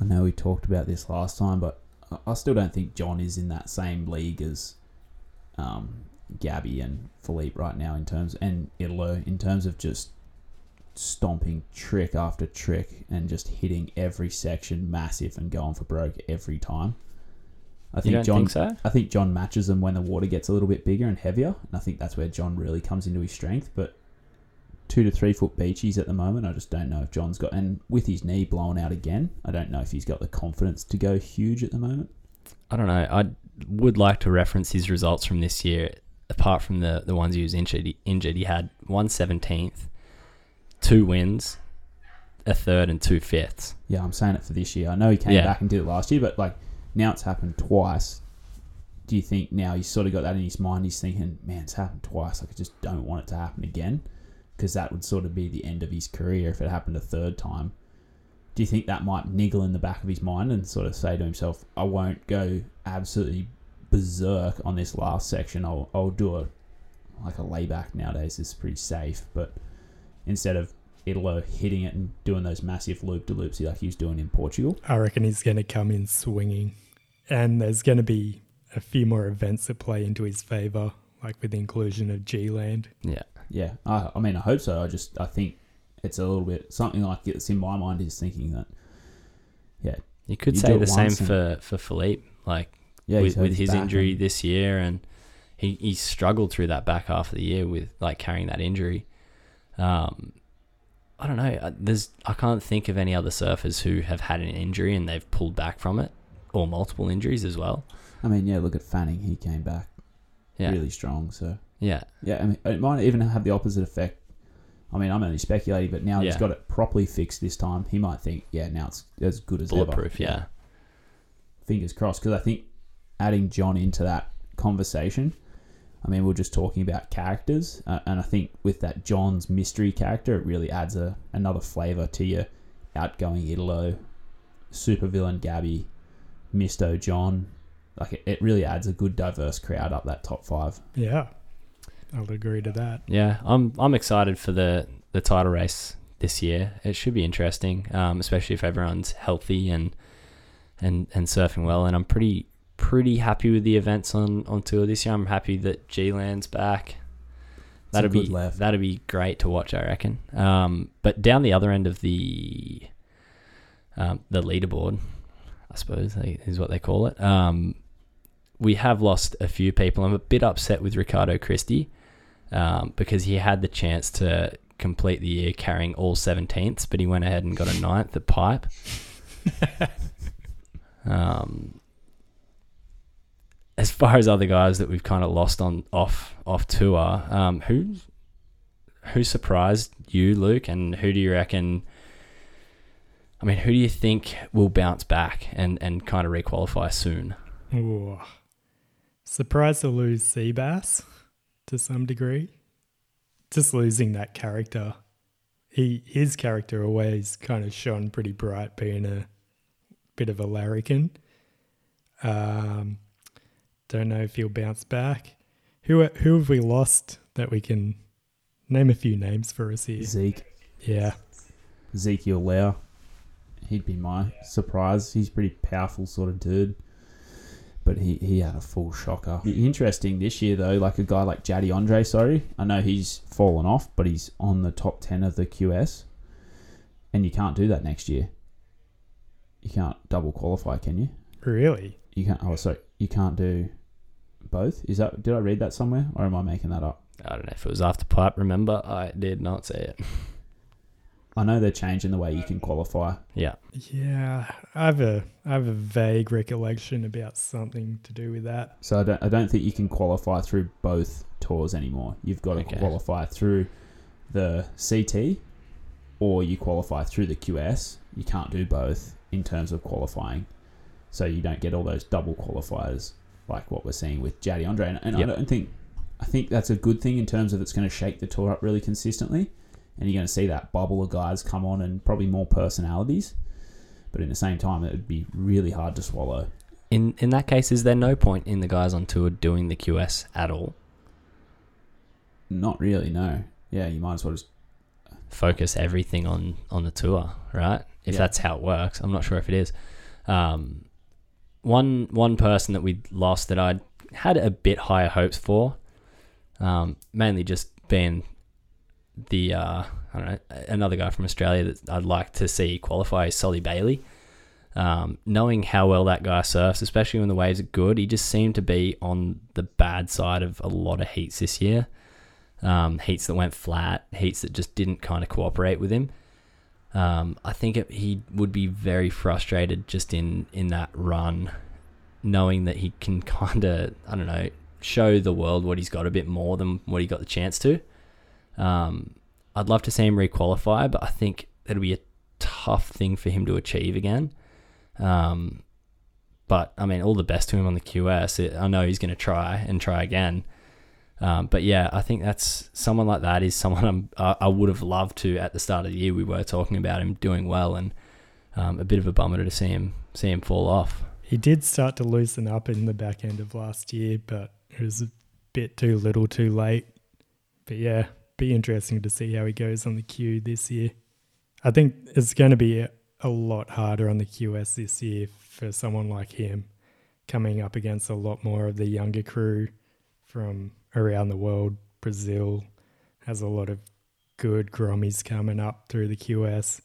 I know we talked about this last time, but I- still don't think John is in that same league as um, Gabby and Filipe right now in terms, and Italo in terms of just stomping trick after trick and just hitting every section massive and going for broke every time. I think John. think so? I think John matches them when the water gets a little bit bigger and heavier, and I think that's where John really comes into his strength. But two to three foot beachies at the moment, I just don't know if John's got. And with his knee blown out again, I don't know if he's got the confidence to go huge at the moment. I don't know. I would like to reference his results from this year. Apart from the the ones he was injured, he, injured, he had one seventeenth, two wins, a third, and two fifths. Yeah, I'm saying it for this year. I know he came Yeah. back and did it last year, but like now it's happened twice. Do you think now he's sort of got that in his mind? He's thinking, man, it's happened twice. Like I just don't want it to happen again, because that would sort of be the end of his career if it happened a third time. Do you think that might niggle in the back of his mind and sort of say to himself, I won't go absolutely berserk on this last section. I'll I'll do a like a layback nowadays is pretty safe, but instead of Italo hitting it and doing those massive loop de loops like he was doing in Portugal. I reckon he's going to come in swinging. And there's going to be a few more events that play into his favour, like with the inclusion of G Land. Yeah, Yeah, I, I mean, I hope so. I just, I think it's a little bit something like it's in my mind is thinking that, yeah, you could You say the same for for Filipe. Like yeah, with, with his back injury and- this year, and he, he struggled through that back half of the year with like carrying that injury. Um, I don't know. uh, There's I can't think of any other surfers who have had an injury and they've pulled back from it, or multiple injuries as well. I mean, yeah, look at Fanning. He came back Yeah, really strong. So yeah, yeah, I mean, it might even have the opposite effect. I mean, I'm only speculating, but now he's Yeah. got it properly fixed this time. He might think, yeah, now it's as good as ever. bulletproof. Yeah, fingers crossed because I think adding John into that conversation, I mean, we're just talking about characters, uh, and I think with that John's mystery character, it really adds a another flavor to your outgoing Italo, supervillain Gabby, Misto John. Like it, it really adds a good diverse crowd up that top five. Yeah, I'll agree to that. yeah. I'm I'm excited for the the title race this year. It should be interesting, um, especially if everyone's healthy and and and surfing well. And I'm pretty pretty happy with the events on on tour this year. I'm happy that G Land's back. That'd be good left. that'd be great to watch, I reckon. Um, but down the other end of the um, the leaderboard, I suppose is what they call it. Um, we have lost a few people. I'm a bit upset with Ricardo Christie um, because he had the chance to complete the year carrying all 17ths, but he went ahead and got a ninth at pipe. um, as far as other guys that we've kind of lost on off off tour, um, who who surprised you, Luke, and who do you reckon? I mean, who do you think will bounce back and and kind of requalify soon? Ooh. Surprised to lose Seabass to some degree. Just losing that character. He his character always kind of shone pretty bright, being a bit of a larrikin. Um, don't know if he'll bounce back. Who who have we lost that we can name a few names for us here? Zeke, Yeah, Ezekiel Lau. He'd be my surprise. He's a pretty powerful sort of dude. But he, he had a full shocker. Be Interesting this year though, like a guy like Jaddy Andre, sorry. I know he's fallen off, but he's on the top ten of the QS. And you can't do that next year. You can't double qualify, can you? really. You can't oh sorry, you can't do both? Is that did I read that somewhere? Or am I making that up? I don't know if it was after pipe. Remember, I did not say it. I know they're changing the way you can qualify. Yeah, Yeah, I have a I have a vague recollection about something to do with that. So I don't, I don't think you can qualify through both tours anymore. You've got to Okay. qualify through the CT or you qualify through the QS. You can't do both in terms of qualifying. So you don't get all those double qualifiers like what we're seeing with Jaddy Andre. And, and Yep. I don't think I think that's a good thing in terms of it's going to shake the tour up really consistently. And you're going to see that bubble of guys come on and probably more personalities. But in the same time, it would be really hard to swallow. in in that case, is there no point in the guys on tour doing the QS at all? Not really, no. Yeah, you might as well just Focus everything on on the tour, right? If Yeah. that's how it works, I'm not sure if it is. Um, one one person that we lost that I had a bit higher hopes for, um, mainly just being the uh, I don't know another guy from Australia that I'd like to see qualify is Soli Bailey. Um, knowing how well that guy surfs, especially when the waves are good, he just seemed to be on the bad side of a lot of heats this year. Um, heats that went flat, heats that just didn't kind of cooperate with him. Um, I think it, he would be very frustrated just in in that run, knowing that he can kind of I don't know show the world what he's got a bit more than what he got the chance to. Um, I'd love to see him requalify, but I think it'll be a tough thing for him to achieve again. Um, but I mean, all the best to him on the QS. It, I know he's going to try and try again. Um, but yeah, I think that's someone like that is someone I, I would have loved to at the start of the year. We were talking about him doing well, and um, a bit of a bummer to see him see him fall off. He did start to loosen up in the back end of last year, but it was a bit too little, too late. But yeah, be interesting to see how he goes on the queue this year. I think it's going to be a, a lot harder on the QS this year for someone like him, coming up against a lot more of the younger crew from around the world. Brazil has a lot of good grommies coming up through the QS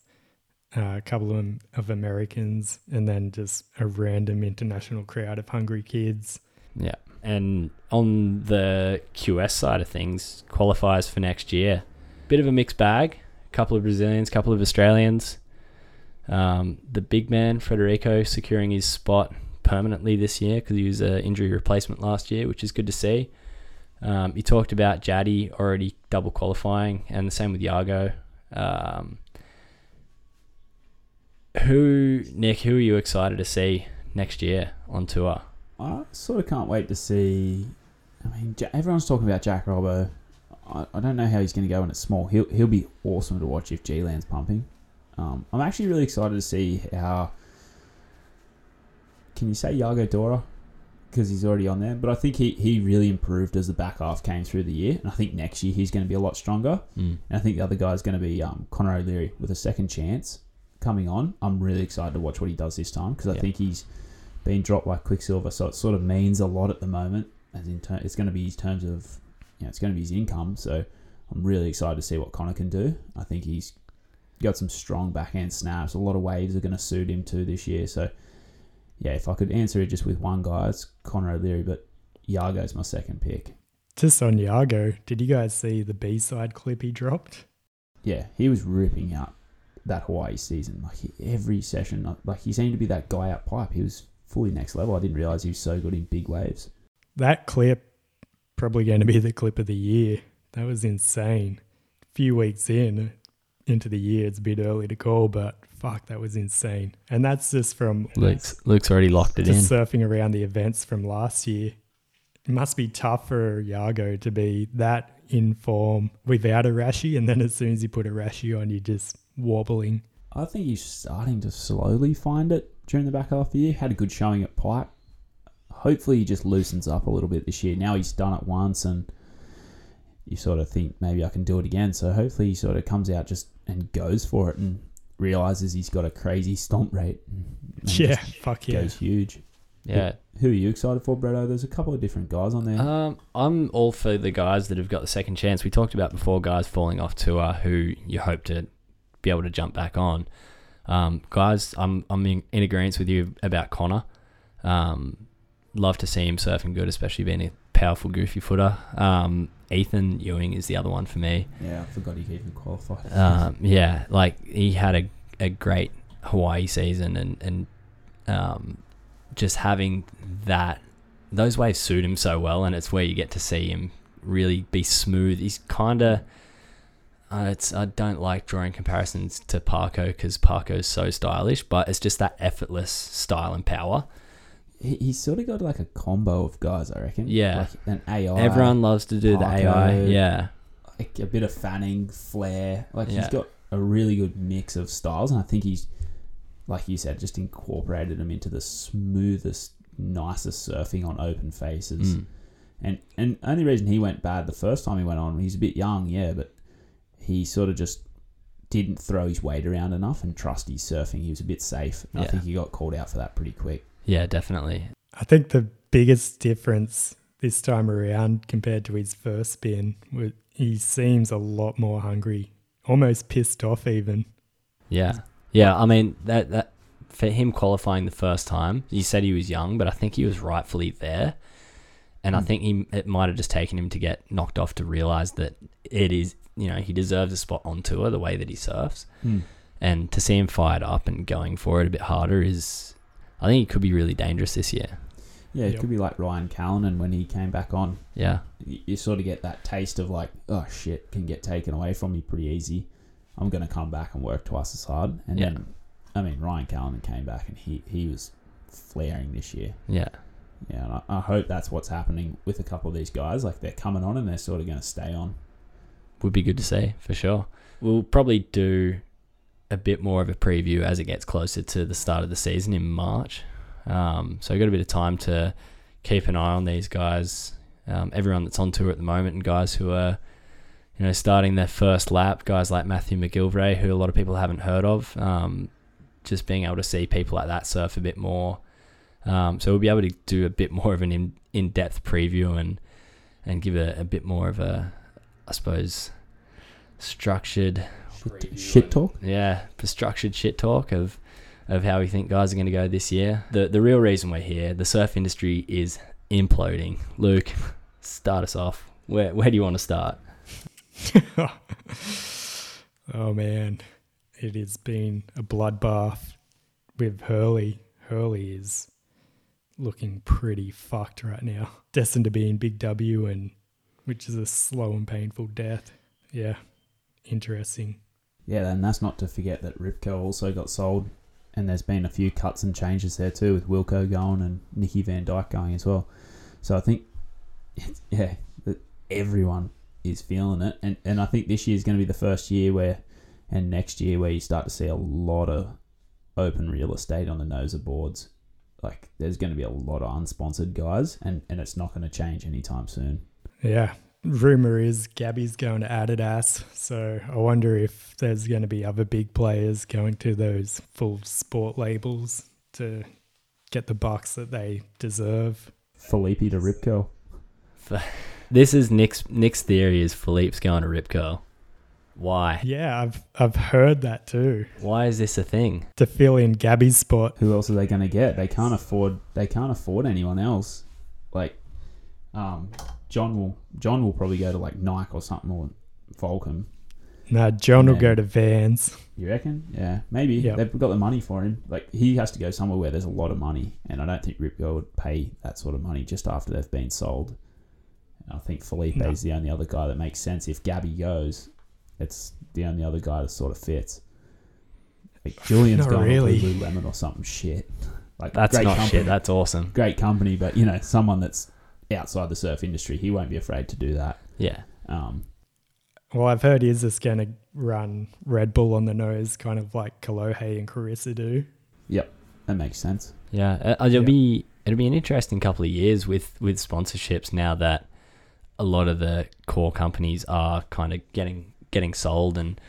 uh, a couple of, of Americans, and then just a random international crowd of hungry kids. Yeah. And on the QS side of things, qualifiers for next year, bit of a mixed bag. A couple of Brazilians, a couple of Australians. Um, the big man Frederico securing his spot permanently this year because he was an injury replacement last year, which is good to see. Um, you talked about Jaddy already double qualifying, and the same with Yago. Um, who, Nick? Who are you excited to see next year on tour? I sort of can't wait to see. I mean, everyone's talking about Jack Robbo. I, I don't know how he's going to go when it's small. He'll he'll be awesome to watch if G Land's pumping. Um, I'm actually really excited to see how. Can you say Yago Dora? Because he's already on there, but I think he, he really improved as the back half came through the year, and I think next year he's going to be a lot stronger. Mm. And I think the other guy is going to be um, Connor O'Leary with a second chance coming on. I'm really excited to watch what he does this time because I Yeah. think he's been dropped by Quiksilver, so it sort of means a lot at the moment. As in, ter- it's going to be his terms of, you know, it's going to be his income. So I'm really excited to see what Connor can do. I think he's got some strong backhand snaps. A lot of waves are going to suit him too this year. So yeah, if I could answer it just with one guy, it's Connor O'Leary, but Yago's my second pick. Just on Yago, did you guys see the B side clip he dropped? Yeah, he was ripping out that Hawaii season. Like every session, like he seemed to be that guy out pipe. He was fully next level. I didn't realize he was so good in big waves. That clip probably going to be the clip of the year. That was insane. A few weeks in into the year, it's a bit early to call, but fuck, that was insane. And that's just from Luke's Luke's already locked it in. just surfing around the events from last year. It must be tough for Yago to be that in form without a rashi, and then as soon as you put a rashi on, you're just wobbling. I think he's starting to slowly find it during the back half of the year. Had a good showing at Pipe. Hopefully, he just loosens up a little bit this year. Now he's done it once, and you sort of think maybe I can do it again. So hopefully, he sort of comes out just and goes for it and realizes he's got a crazy stomp rate. and yeah, just fuck yeah. goes huge. Yeah. Who are you excited for, Bretto? There's a couple of different guys on there. Um, I'm all for the guys that have got the second chance. We talked about before guys falling off tour who you hope to be able to jump back on. Um, guys, I'm I'm in, in agreement with you about Connor. Um, love to see him surfing good, especially being a powerful, goofy footer. Um, Ethan Ewing is the other one for me. yeah, I forgot he even qualified. Um, yeah, like he had a, a great Hawaii season and and um, just having that those waves suit him so well, and it's where you get to see him really be smooth. He's kind of uh, it's I don't like drawing comparisons to Parko because Parko's so stylish, but it's just that effortless style and power. he, he's sort of got like a combo of guys, I reckon. Yeah. like an AI. Everyone loves to do the AI, yeah, like a bit of fanning, flair. Like Yeah. he's got a really good mix of styles, and I think he's, like you said, just incorporated them into the smoothest, nicest surfing on open faces. Mm. And and only reason he went bad the first time he went on, he's a bit young, yeah, but he sort of just didn't throw his weight around enough and trust his surfing. He was a bit safe. And I think he got called out for that pretty quick. yeah, definitely. I think the biggest difference this time around compared to his first spin, wa- he seems a lot more hungry, almost pissed off even. Yeah, yeah. I mean that that for him qualifying the first time, you said he was young, but I think he was rightfully there, and I Mm. think he it might have just taken him to get knocked off to realize that it is you know he deserves a spot on tour the way that he surfs, hmm. and to see him fired up and going for it a bit harder is, I think he could be really dangerous this year. Yeah, it Yep. could be like Ryan Callinan when he came back on. Yeah, You, you sort of get that taste of like, oh shit, can get taken away from me pretty easy. I'm going to come back and work twice as hard. And Yeah. then, I mean, Ryan Callinan came back and he, he was flaring this year. yeah, Yeah, and I, I hope that's what's happening with a couple of these guys. Like they're coming on and they're sort of going to stay on. Would be good to see for sure. We'll probably do a bit more of a preview as it gets closer to the start of the season in March. Um, so got a bit of time to keep an eye on these guys, um, everyone that's on tour at the moment, and guys who are, you know, starting their first lap. Guys like Matthew McGillivray, who a lot of people haven't heard of. Um, just being able to see people like that surf a bit more. Um, so we'll be able to do a bit more of an in in depth preview and and give a, a bit more of a, I suppose, structured Shit, shit talk? yeah, for structured shit talk of of how we think guys are going to go this year. The the real reason we're here, the surf industry is imploding. Luke, start us off. Where where do you want to start? Oh man, it has been a bloodbath with Hurley. Hurley is looking pretty fucked right now. Destined to be in Big W and which is a slow and painful death. Yeah. Interesting. Yeah, and that's not to forget that Rip Curl also got sold. And there's been a few cuts and changes there too, with Wilko going and Nikki Van Dijk going as well. So I think, yeah, everyone is feeling it. And, and I think this year is going to be the first year where, and next year, where you start to see a lot of open real estate on the nose of boards. Like, there's going to be a lot of unsponsored guys, and, and it's not going to change anytime soon. Yeah. Rumor is Gabby's going to Adidas, so I wonder if there's going to be other big players going to those full sport labels to get the bucks that they deserve. Filipe to Rip Curl. This is Nick's Nick's theory is Filipe's going to Rip Curl. Why? Yeah, I've I've heard that too. Why is this a thing? To fill in Gabby's spot. who else are they going to get? They can't afford. They can't afford anyone else. Like, um, John will. John will probably go to like Nike or something or Volcom. No, John will go to Vans. You reckon? Yeah, maybe Yep. they've got the money for him. Like he has to go somewhere where there's a lot of money, and I don't think Rip Curl would pay that sort of money just after they've been sold. And I think Filipe No. is the only other guy that makes sense. If Gabby goes, it's the only other guy that sort of fits. Like Julian's Not going really. to Lululemon or something shit. Like That's great not company. shit. That's awesome. great company, but you know, someone that's outside the surf industry. He won't be afraid to do that. Yeah. Um, Well, I've heard he's just going to run Red Bull on the nose, kind of like Kolohe and Carissa do. yep, that makes sense. Yeah, uh, it'll Yeah. be it'll be an interesting couple of years with with sponsorships now that a lot of the core companies are kind of getting getting sold and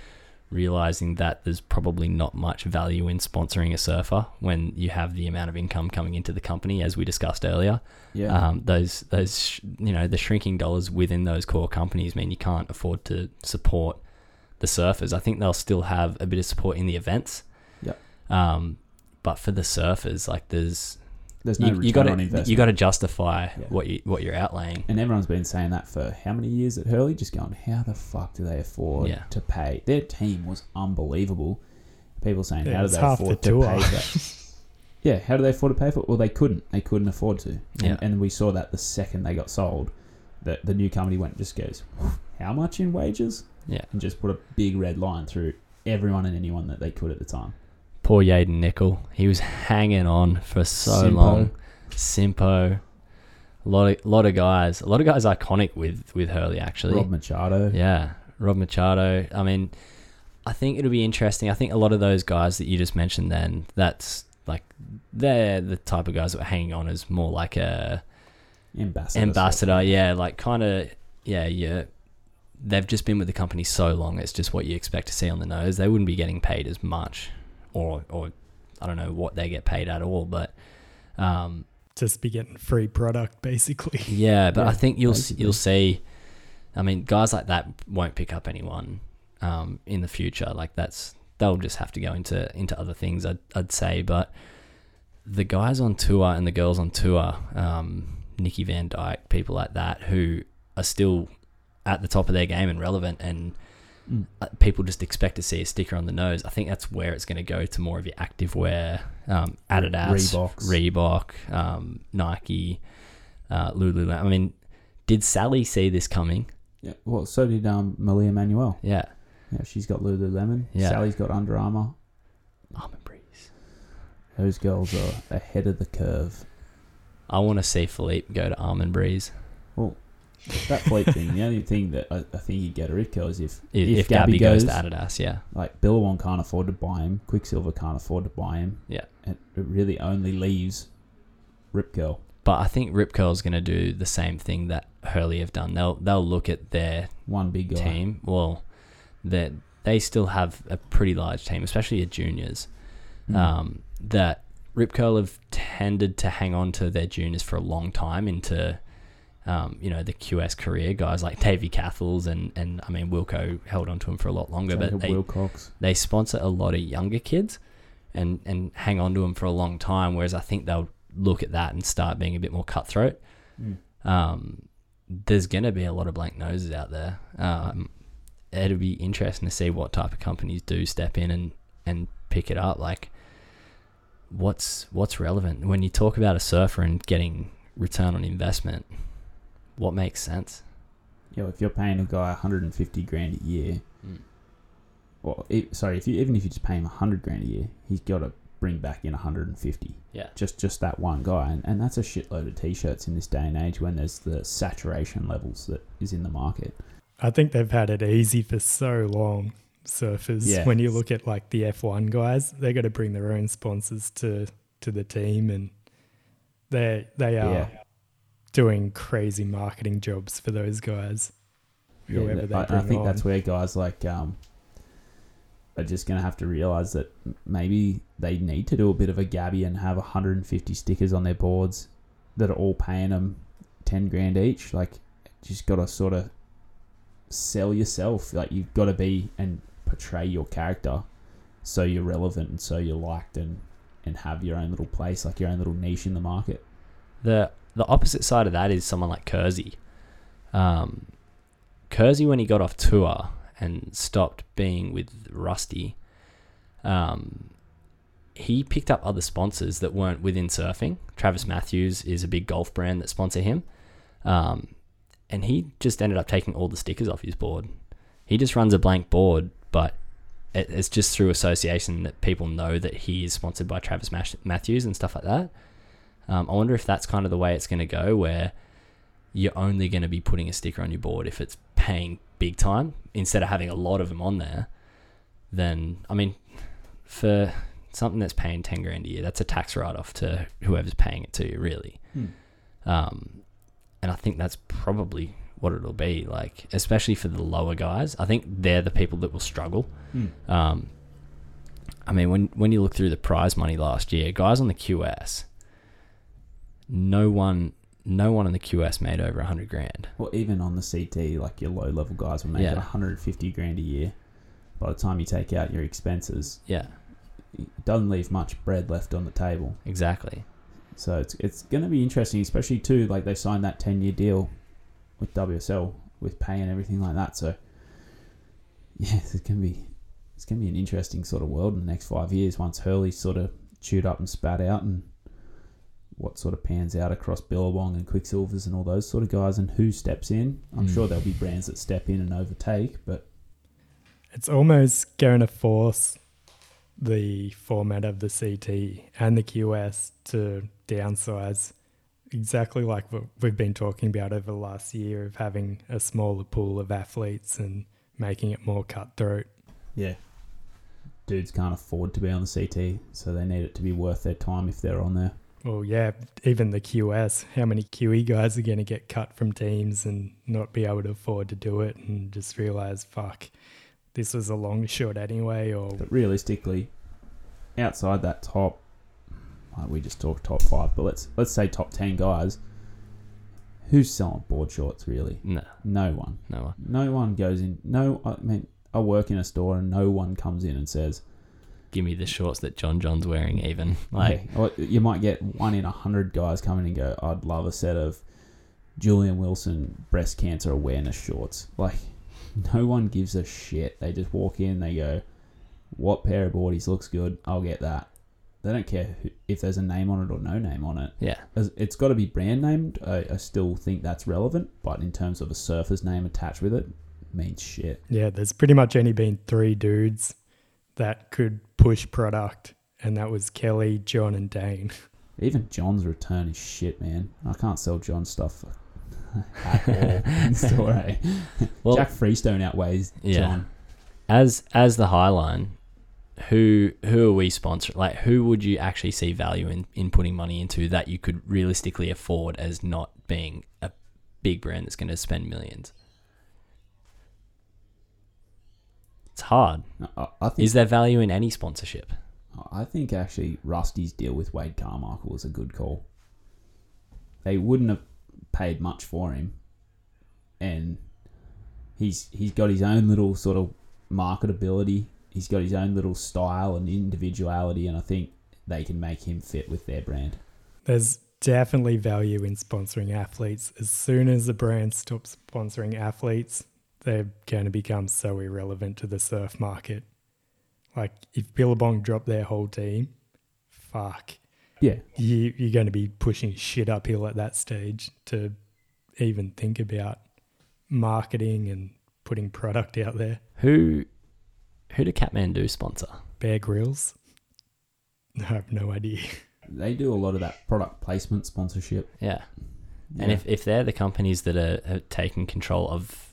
realizing that there's probably not much value in sponsoring a surfer when you have the amount of income coming into the company as we discussed earlier. Yeah, Um, those those sh- you know the shrinking dollars within those core companies mean you can't afford to support the surfers. I think they'll still have a bit of support in the events. Yep. Um, but for the surfers, like there's there's no you, return you got on to investment. you got to justify Yeah. what you what you're outlaying. and everyone's been saying that for how many years at Hurley? Just going, how the fuck do they afford Yeah. to pay? Their team was unbelievable. People saying, Yeah, how do it's they half afford the to tour. pay that? yeah, how do they afford to pay for it? Well, they couldn't. They couldn't afford to. And, Yeah. and we saw that the second they got sold, that the new company went just goes, how much in wages? Yeah. And just put a big red line through everyone and anyone that they could at the time. Poor Yadin Nicol, he was hanging on for so Simpo. long. Simpo, a lot of lot of guys, a lot of guys iconic with with Hurley actually. Rob Machado. Yeah, Rob Machado. I mean, I think it'll be interesting. I think a lot of those guys that you just mentioned, then that's like they're the type of guys that are hanging on as more like a Ambassador. ambassador. Yeah, like kind of yeah, yeah. They've just been with the company so long. It's just what you expect to see on the nose. They wouldn't be getting paid as much, or or I don't know what they get paid at all, but. Um, Just be getting free product, basically. yeah, but I think you'll basically. you'll see. I mean, guys like that won't pick up anyone um, in the future. Like that's they'll just have to go into into other things. I'd I'd say, but the guys on tour and the girls on tour, um, Nikki Van Dijk, people like that, who are still at the top of their game and relevant, and Mm. uh, people just expect to see a sticker on the nose. I think that's where it's going to go to more of your active wear, um, Adidas, Reeboks. Reebok, um, Nike, uh, Lululemon. I mean, did Sally see this coming? Yeah. Well, so did um, Malia Manuel. Yeah, Yeah, she's got Lululemon. Yeah. Sally's got Under Armour. Almond Breeze. Those girls are ahead of the curve. I want to see Filipe go to Almond Breeze. That fleet thing, the only thing that I, I think you get a rip Ripco is if, If, if, if Gabby, Gabby goes, goes to Adidas, yeah, like Billabong can't afford to buy him, Quiksilver can't afford to buy him. Yeah. It, it really only leaves Rip Curl. but I think Rip Curl's going to do the same thing that Hurley have done. They'll they'll look at their One big guy. team. Well, that they still have a pretty large team, especially at juniors. Mm. Um, that Rip Curl have tended to hang on to their juniors for a long time into, um, you know, the QS career guys like Davey Cathels and and I mean Wilco held on to him for a lot longer, Jacob but they Wilcox. they sponsor a lot of younger kids and and hang on to them for a long time. Whereas I think they'll look at that and start being a bit more cutthroat. Mm. Um, there's going to be a lot of blank noses out there. Um, it'll be interesting to see what type of companies do step in and, and pick it up. Like, what's what's relevant when you talk about a surfer and getting return on investment? What makes sense? Yeah, if you're paying a guy 150 grand a year, Mm. well, it, sorry, if you even if you just pay him 100 grand a year, he's got to bring back in 150. Yeah. Just just that one guy, and, and that's a shitload of t-shirts in this day and age when there's the saturation levels that is in the market. I think they've had it easy for so long, surfers. Yeah. When you look at like the F1 guys, they got to bring their own sponsors to to the team, and they they are Yeah. Doing crazy marketing jobs for those guys. Yeah, Whoever that- they I, I think on. that's where guys like um, are just going to have to realize that maybe they need to do a bit of a gabby and have 150 stickers on their boards that are all paying them 10 grand each. Like, just got to sort of sell yourself. Like, you've got to be and portray your character so you're relevant and so you're liked and, and have your own little place, like your own little niche in the market. The the opposite side of that is someone like Kersey. Um, Kersey, when he got off tour and stopped being with Rusty, um, he picked up other sponsors that weren't within surfing. Travis Matthews is a big golf brand that sponsor him, um, and he just ended up taking all the stickers off his board. He just runs a blank board, but it, it's just through association that people know that he is sponsored by Travis Matthews and stuff like that. Um, I wonder if that's kind of the way it's going to go, where you're only going to be putting a sticker on your board if it's paying big time instead of having a lot of them on there. Then, I mean, for something that's paying 10 grand a year, that's a tax write off to whoever's paying it to you, really. Hmm. Um, and I think that's probably what it'll be like, especially for the lower guys. I think they're the people that will struggle. Hmm. Um, I mean, when when you look through the prize money last year, guys on the QS, no one, no one in the QS made over hundred grand. Well, even on the CT, like your low level guys will make Yeah. 150 grand a year. By the time you take out your expenses, Yeah, it doesn't leave much bread left on the table. exactly. So it's it's going to be interesting, especially too. Like they signed that 10 year deal with WSL with pay and everything like that. So yeah, it's going to be it's going to be an interesting sort of world in the next five years once Hurley sort of chewed up and spat out and what sort of pans out across Billabong and Quiksilvers and all those sort of guys and who steps in. I'm Mm. sure there'll be brands that step in and overtake, but It's almost going to force the format of the CT and the QS to downsize exactly like what we've been talking about over the last year of having a smaller pool of athletes and making it more cutthroat. yeah. Dudes can't afford to be on the CT, so they need it to be worth their time if they're on there. Well, yeah, even the QS, how many QE guys are going to get cut from teams and not be able to afford to do it and just realize, fuck, this was a long shot anyway, or But realistically, outside that top, like we just talked top five, but let's let's say top ten guys. Who's selling board shorts really? No, No one. no one. No one goes in. No, I mean, I work in a store and no one comes in and says, Give me the shorts that John John's wearing. Even like, "Hey," or you might get one in a hundred guys coming and go, "I'd love a set of Julian Wilson breast cancer awareness shorts." Like, no one gives a shit. They just walk in, they go, "What pair of boardies looks good? I'll get that." They don't care who, if there's a name on it or no name on it. yeah, It's got to be brand named. I, I still think that's relevant, but in terms of a surfer's name attached with it, means shit. Yeah, there's pretty much only been three dudes that could push product, and that was Kelly, John, and Dane. Even John's return is shit, man. I can't sell John's stuff at all in eh? Well- Jack Freestone outweighs Yeah. John. as as the High Line, who who are we sponsoring? Like, who would you actually see value in in putting money into that you could realistically afford as not being a big brand that's going to spend millions? It's hard. I, I think Is there value in any sponsorship? I think actually Rusty's deal with Wade Carmichael was a good call. They wouldn't have paid much for him, and he's he's got his own little sort of marketability. He's got his own little style and individuality, and I think they can make him fit with their brand. There's definitely value in sponsoring athletes. As soon as the brand stops sponsoring athletes, they're going to become so irrelevant to the surf market. Like if Billabong drop their whole team, fuck, Yeah, you you're going to be pushing shit uphill at that stage to even think about marketing and putting product out there. Who who do Kathmandu sponsor? Bear Grylls. I have no idea. they do a lot of that product placement sponsorship. Yeah. And Yeah. if, if they're the companies that are, are taking control of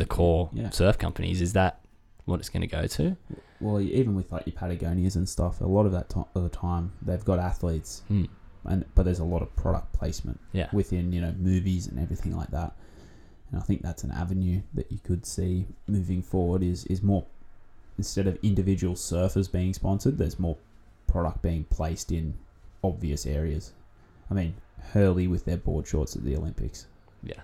the core Yeah. surf companies, is that what it's going to go to? well, even with like your Patagonias and stuff, a lot of that to- of the time they've got athletes, Hmm. and but there's a lot of product placement Yeah. within you know movies and everything like that. And I think that's an avenue that you could see moving forward. Is is more instead of individual surfers being sponsored, there's more product being placed in obvious areas. I mean, Hurley with their board shorts at the Olympics. Yeah.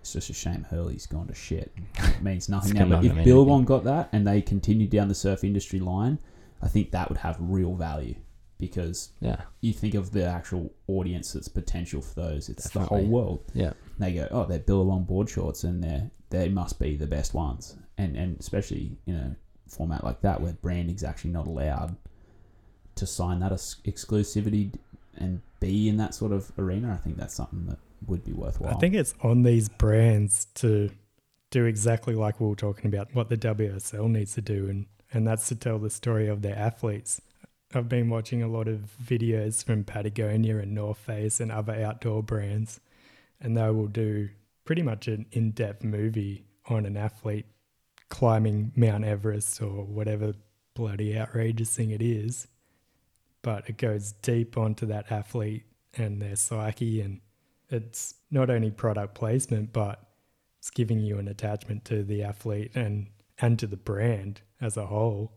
It's just a shame Hurley's gone to shit. It means nothing now. But if Billabong got that and they continued down the surf industry line, I think that would have real value because Yeah. you think of the actual audience that's potential for those. It's the whole world. Yeah. They go, oh, they're Billabong board shorts and they they must be the best ones. And and especially in a format like that where branding's actually not allowed to sign that ex- exclusivity and be in that sort of arena, I think that's something that would be worthwhile. I think it's on these brands to do exactly like we were talking about what the WSL needs to do, and, and that's to tell the story of their athletes. I've been watching a lot of videos from Patagonia and North Face and other outdoor brands, and they will do pretty much an in depth movie on an athlete climbing Mount Everest or whatever bloody outrageous thing it is. But it goes deep onto that athlete and their psyche, and it's not only product placement, but it's giving you an attachment to the athlete and, and to the brand as a whole.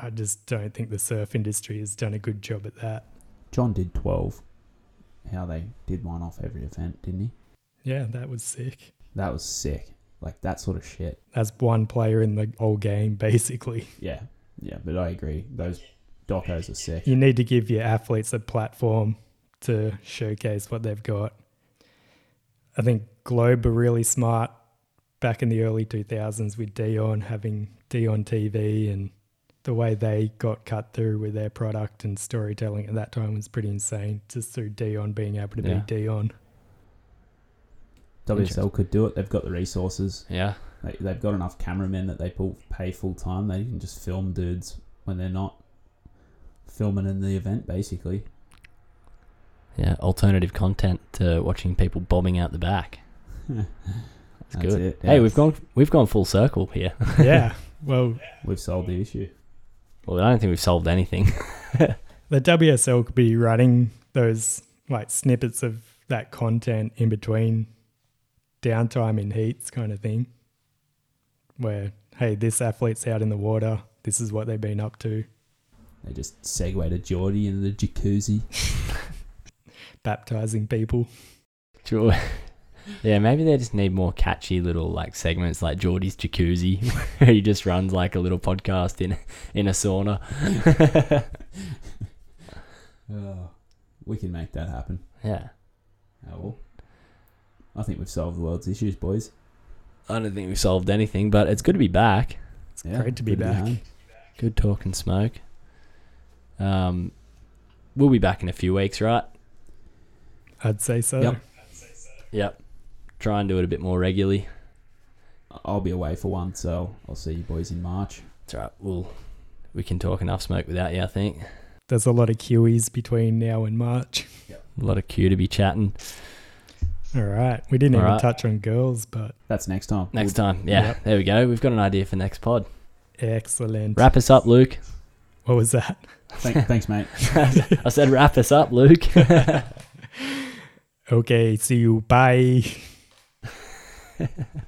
I just don't think the surf industry has done a good job at that. John did 12. How they did one off every event, didn't he? Yeah, that was sick. That was sick. Like that sort of shit. That's one player in the whole game, basically. Yeah. Yeah, but I agree. Those docos are sick. You need to give your athletes a platform to showcase what they've got. I think Globe were really smart back in the early 2000s with Dion having Dion TV and the way they got cut through with their product and storytelling at that time was pretty insane. Just through Dion being able to Yeah. be Dion. WSL could do it. They've got the resources. Yeah. They, they've got enough cameramen that they pull, pay full time. They can just film dudes when they're not filming in the event, basically. Yeah. Alternative content to watching people bombing out the back. That's That's good. it, Hey, we've gone we've gone full circle here. yeah. Well, We've solved the issue. well, I don't think we've solved anything. the WSL could be running those like snippets of that content in between downtime in heats kind of thing where hey this athlete's out in the water this is what they've been up to They just segue to Jordy in the jacuzzi. Baptizing people Sure. Yeah, maybe they just need more catchy little like segments like Jordy's Jacuzzi, where he just runs like a little podcast in in a sauna. Oh, we can make that happen. yeah, Oh, well. I think we've solved the world's issues, boys. I don't think we've solved anything, but it's good to be back. it's great to be good back home. Good talk and smoke. Um, we'll be back in a few weeks, right? I'd say so Yep. Yep. Try and do it a bit more regularly. I'll be away for one, so I'll see you boys in March. That's right. We'll we can talk enough smoke without you. I think there's a lot of QEs between now and march Yep. a lot of Q to be chatting all right we didn't All even right. touch on girls but That's next time. next We'll- time. Yeah, Yep. there we go. We've got an idea for next pod. excellent Wrap us up, Luke. what was that Thank, thanks, mate. I said wrap us up, Luke. okay see you. Bye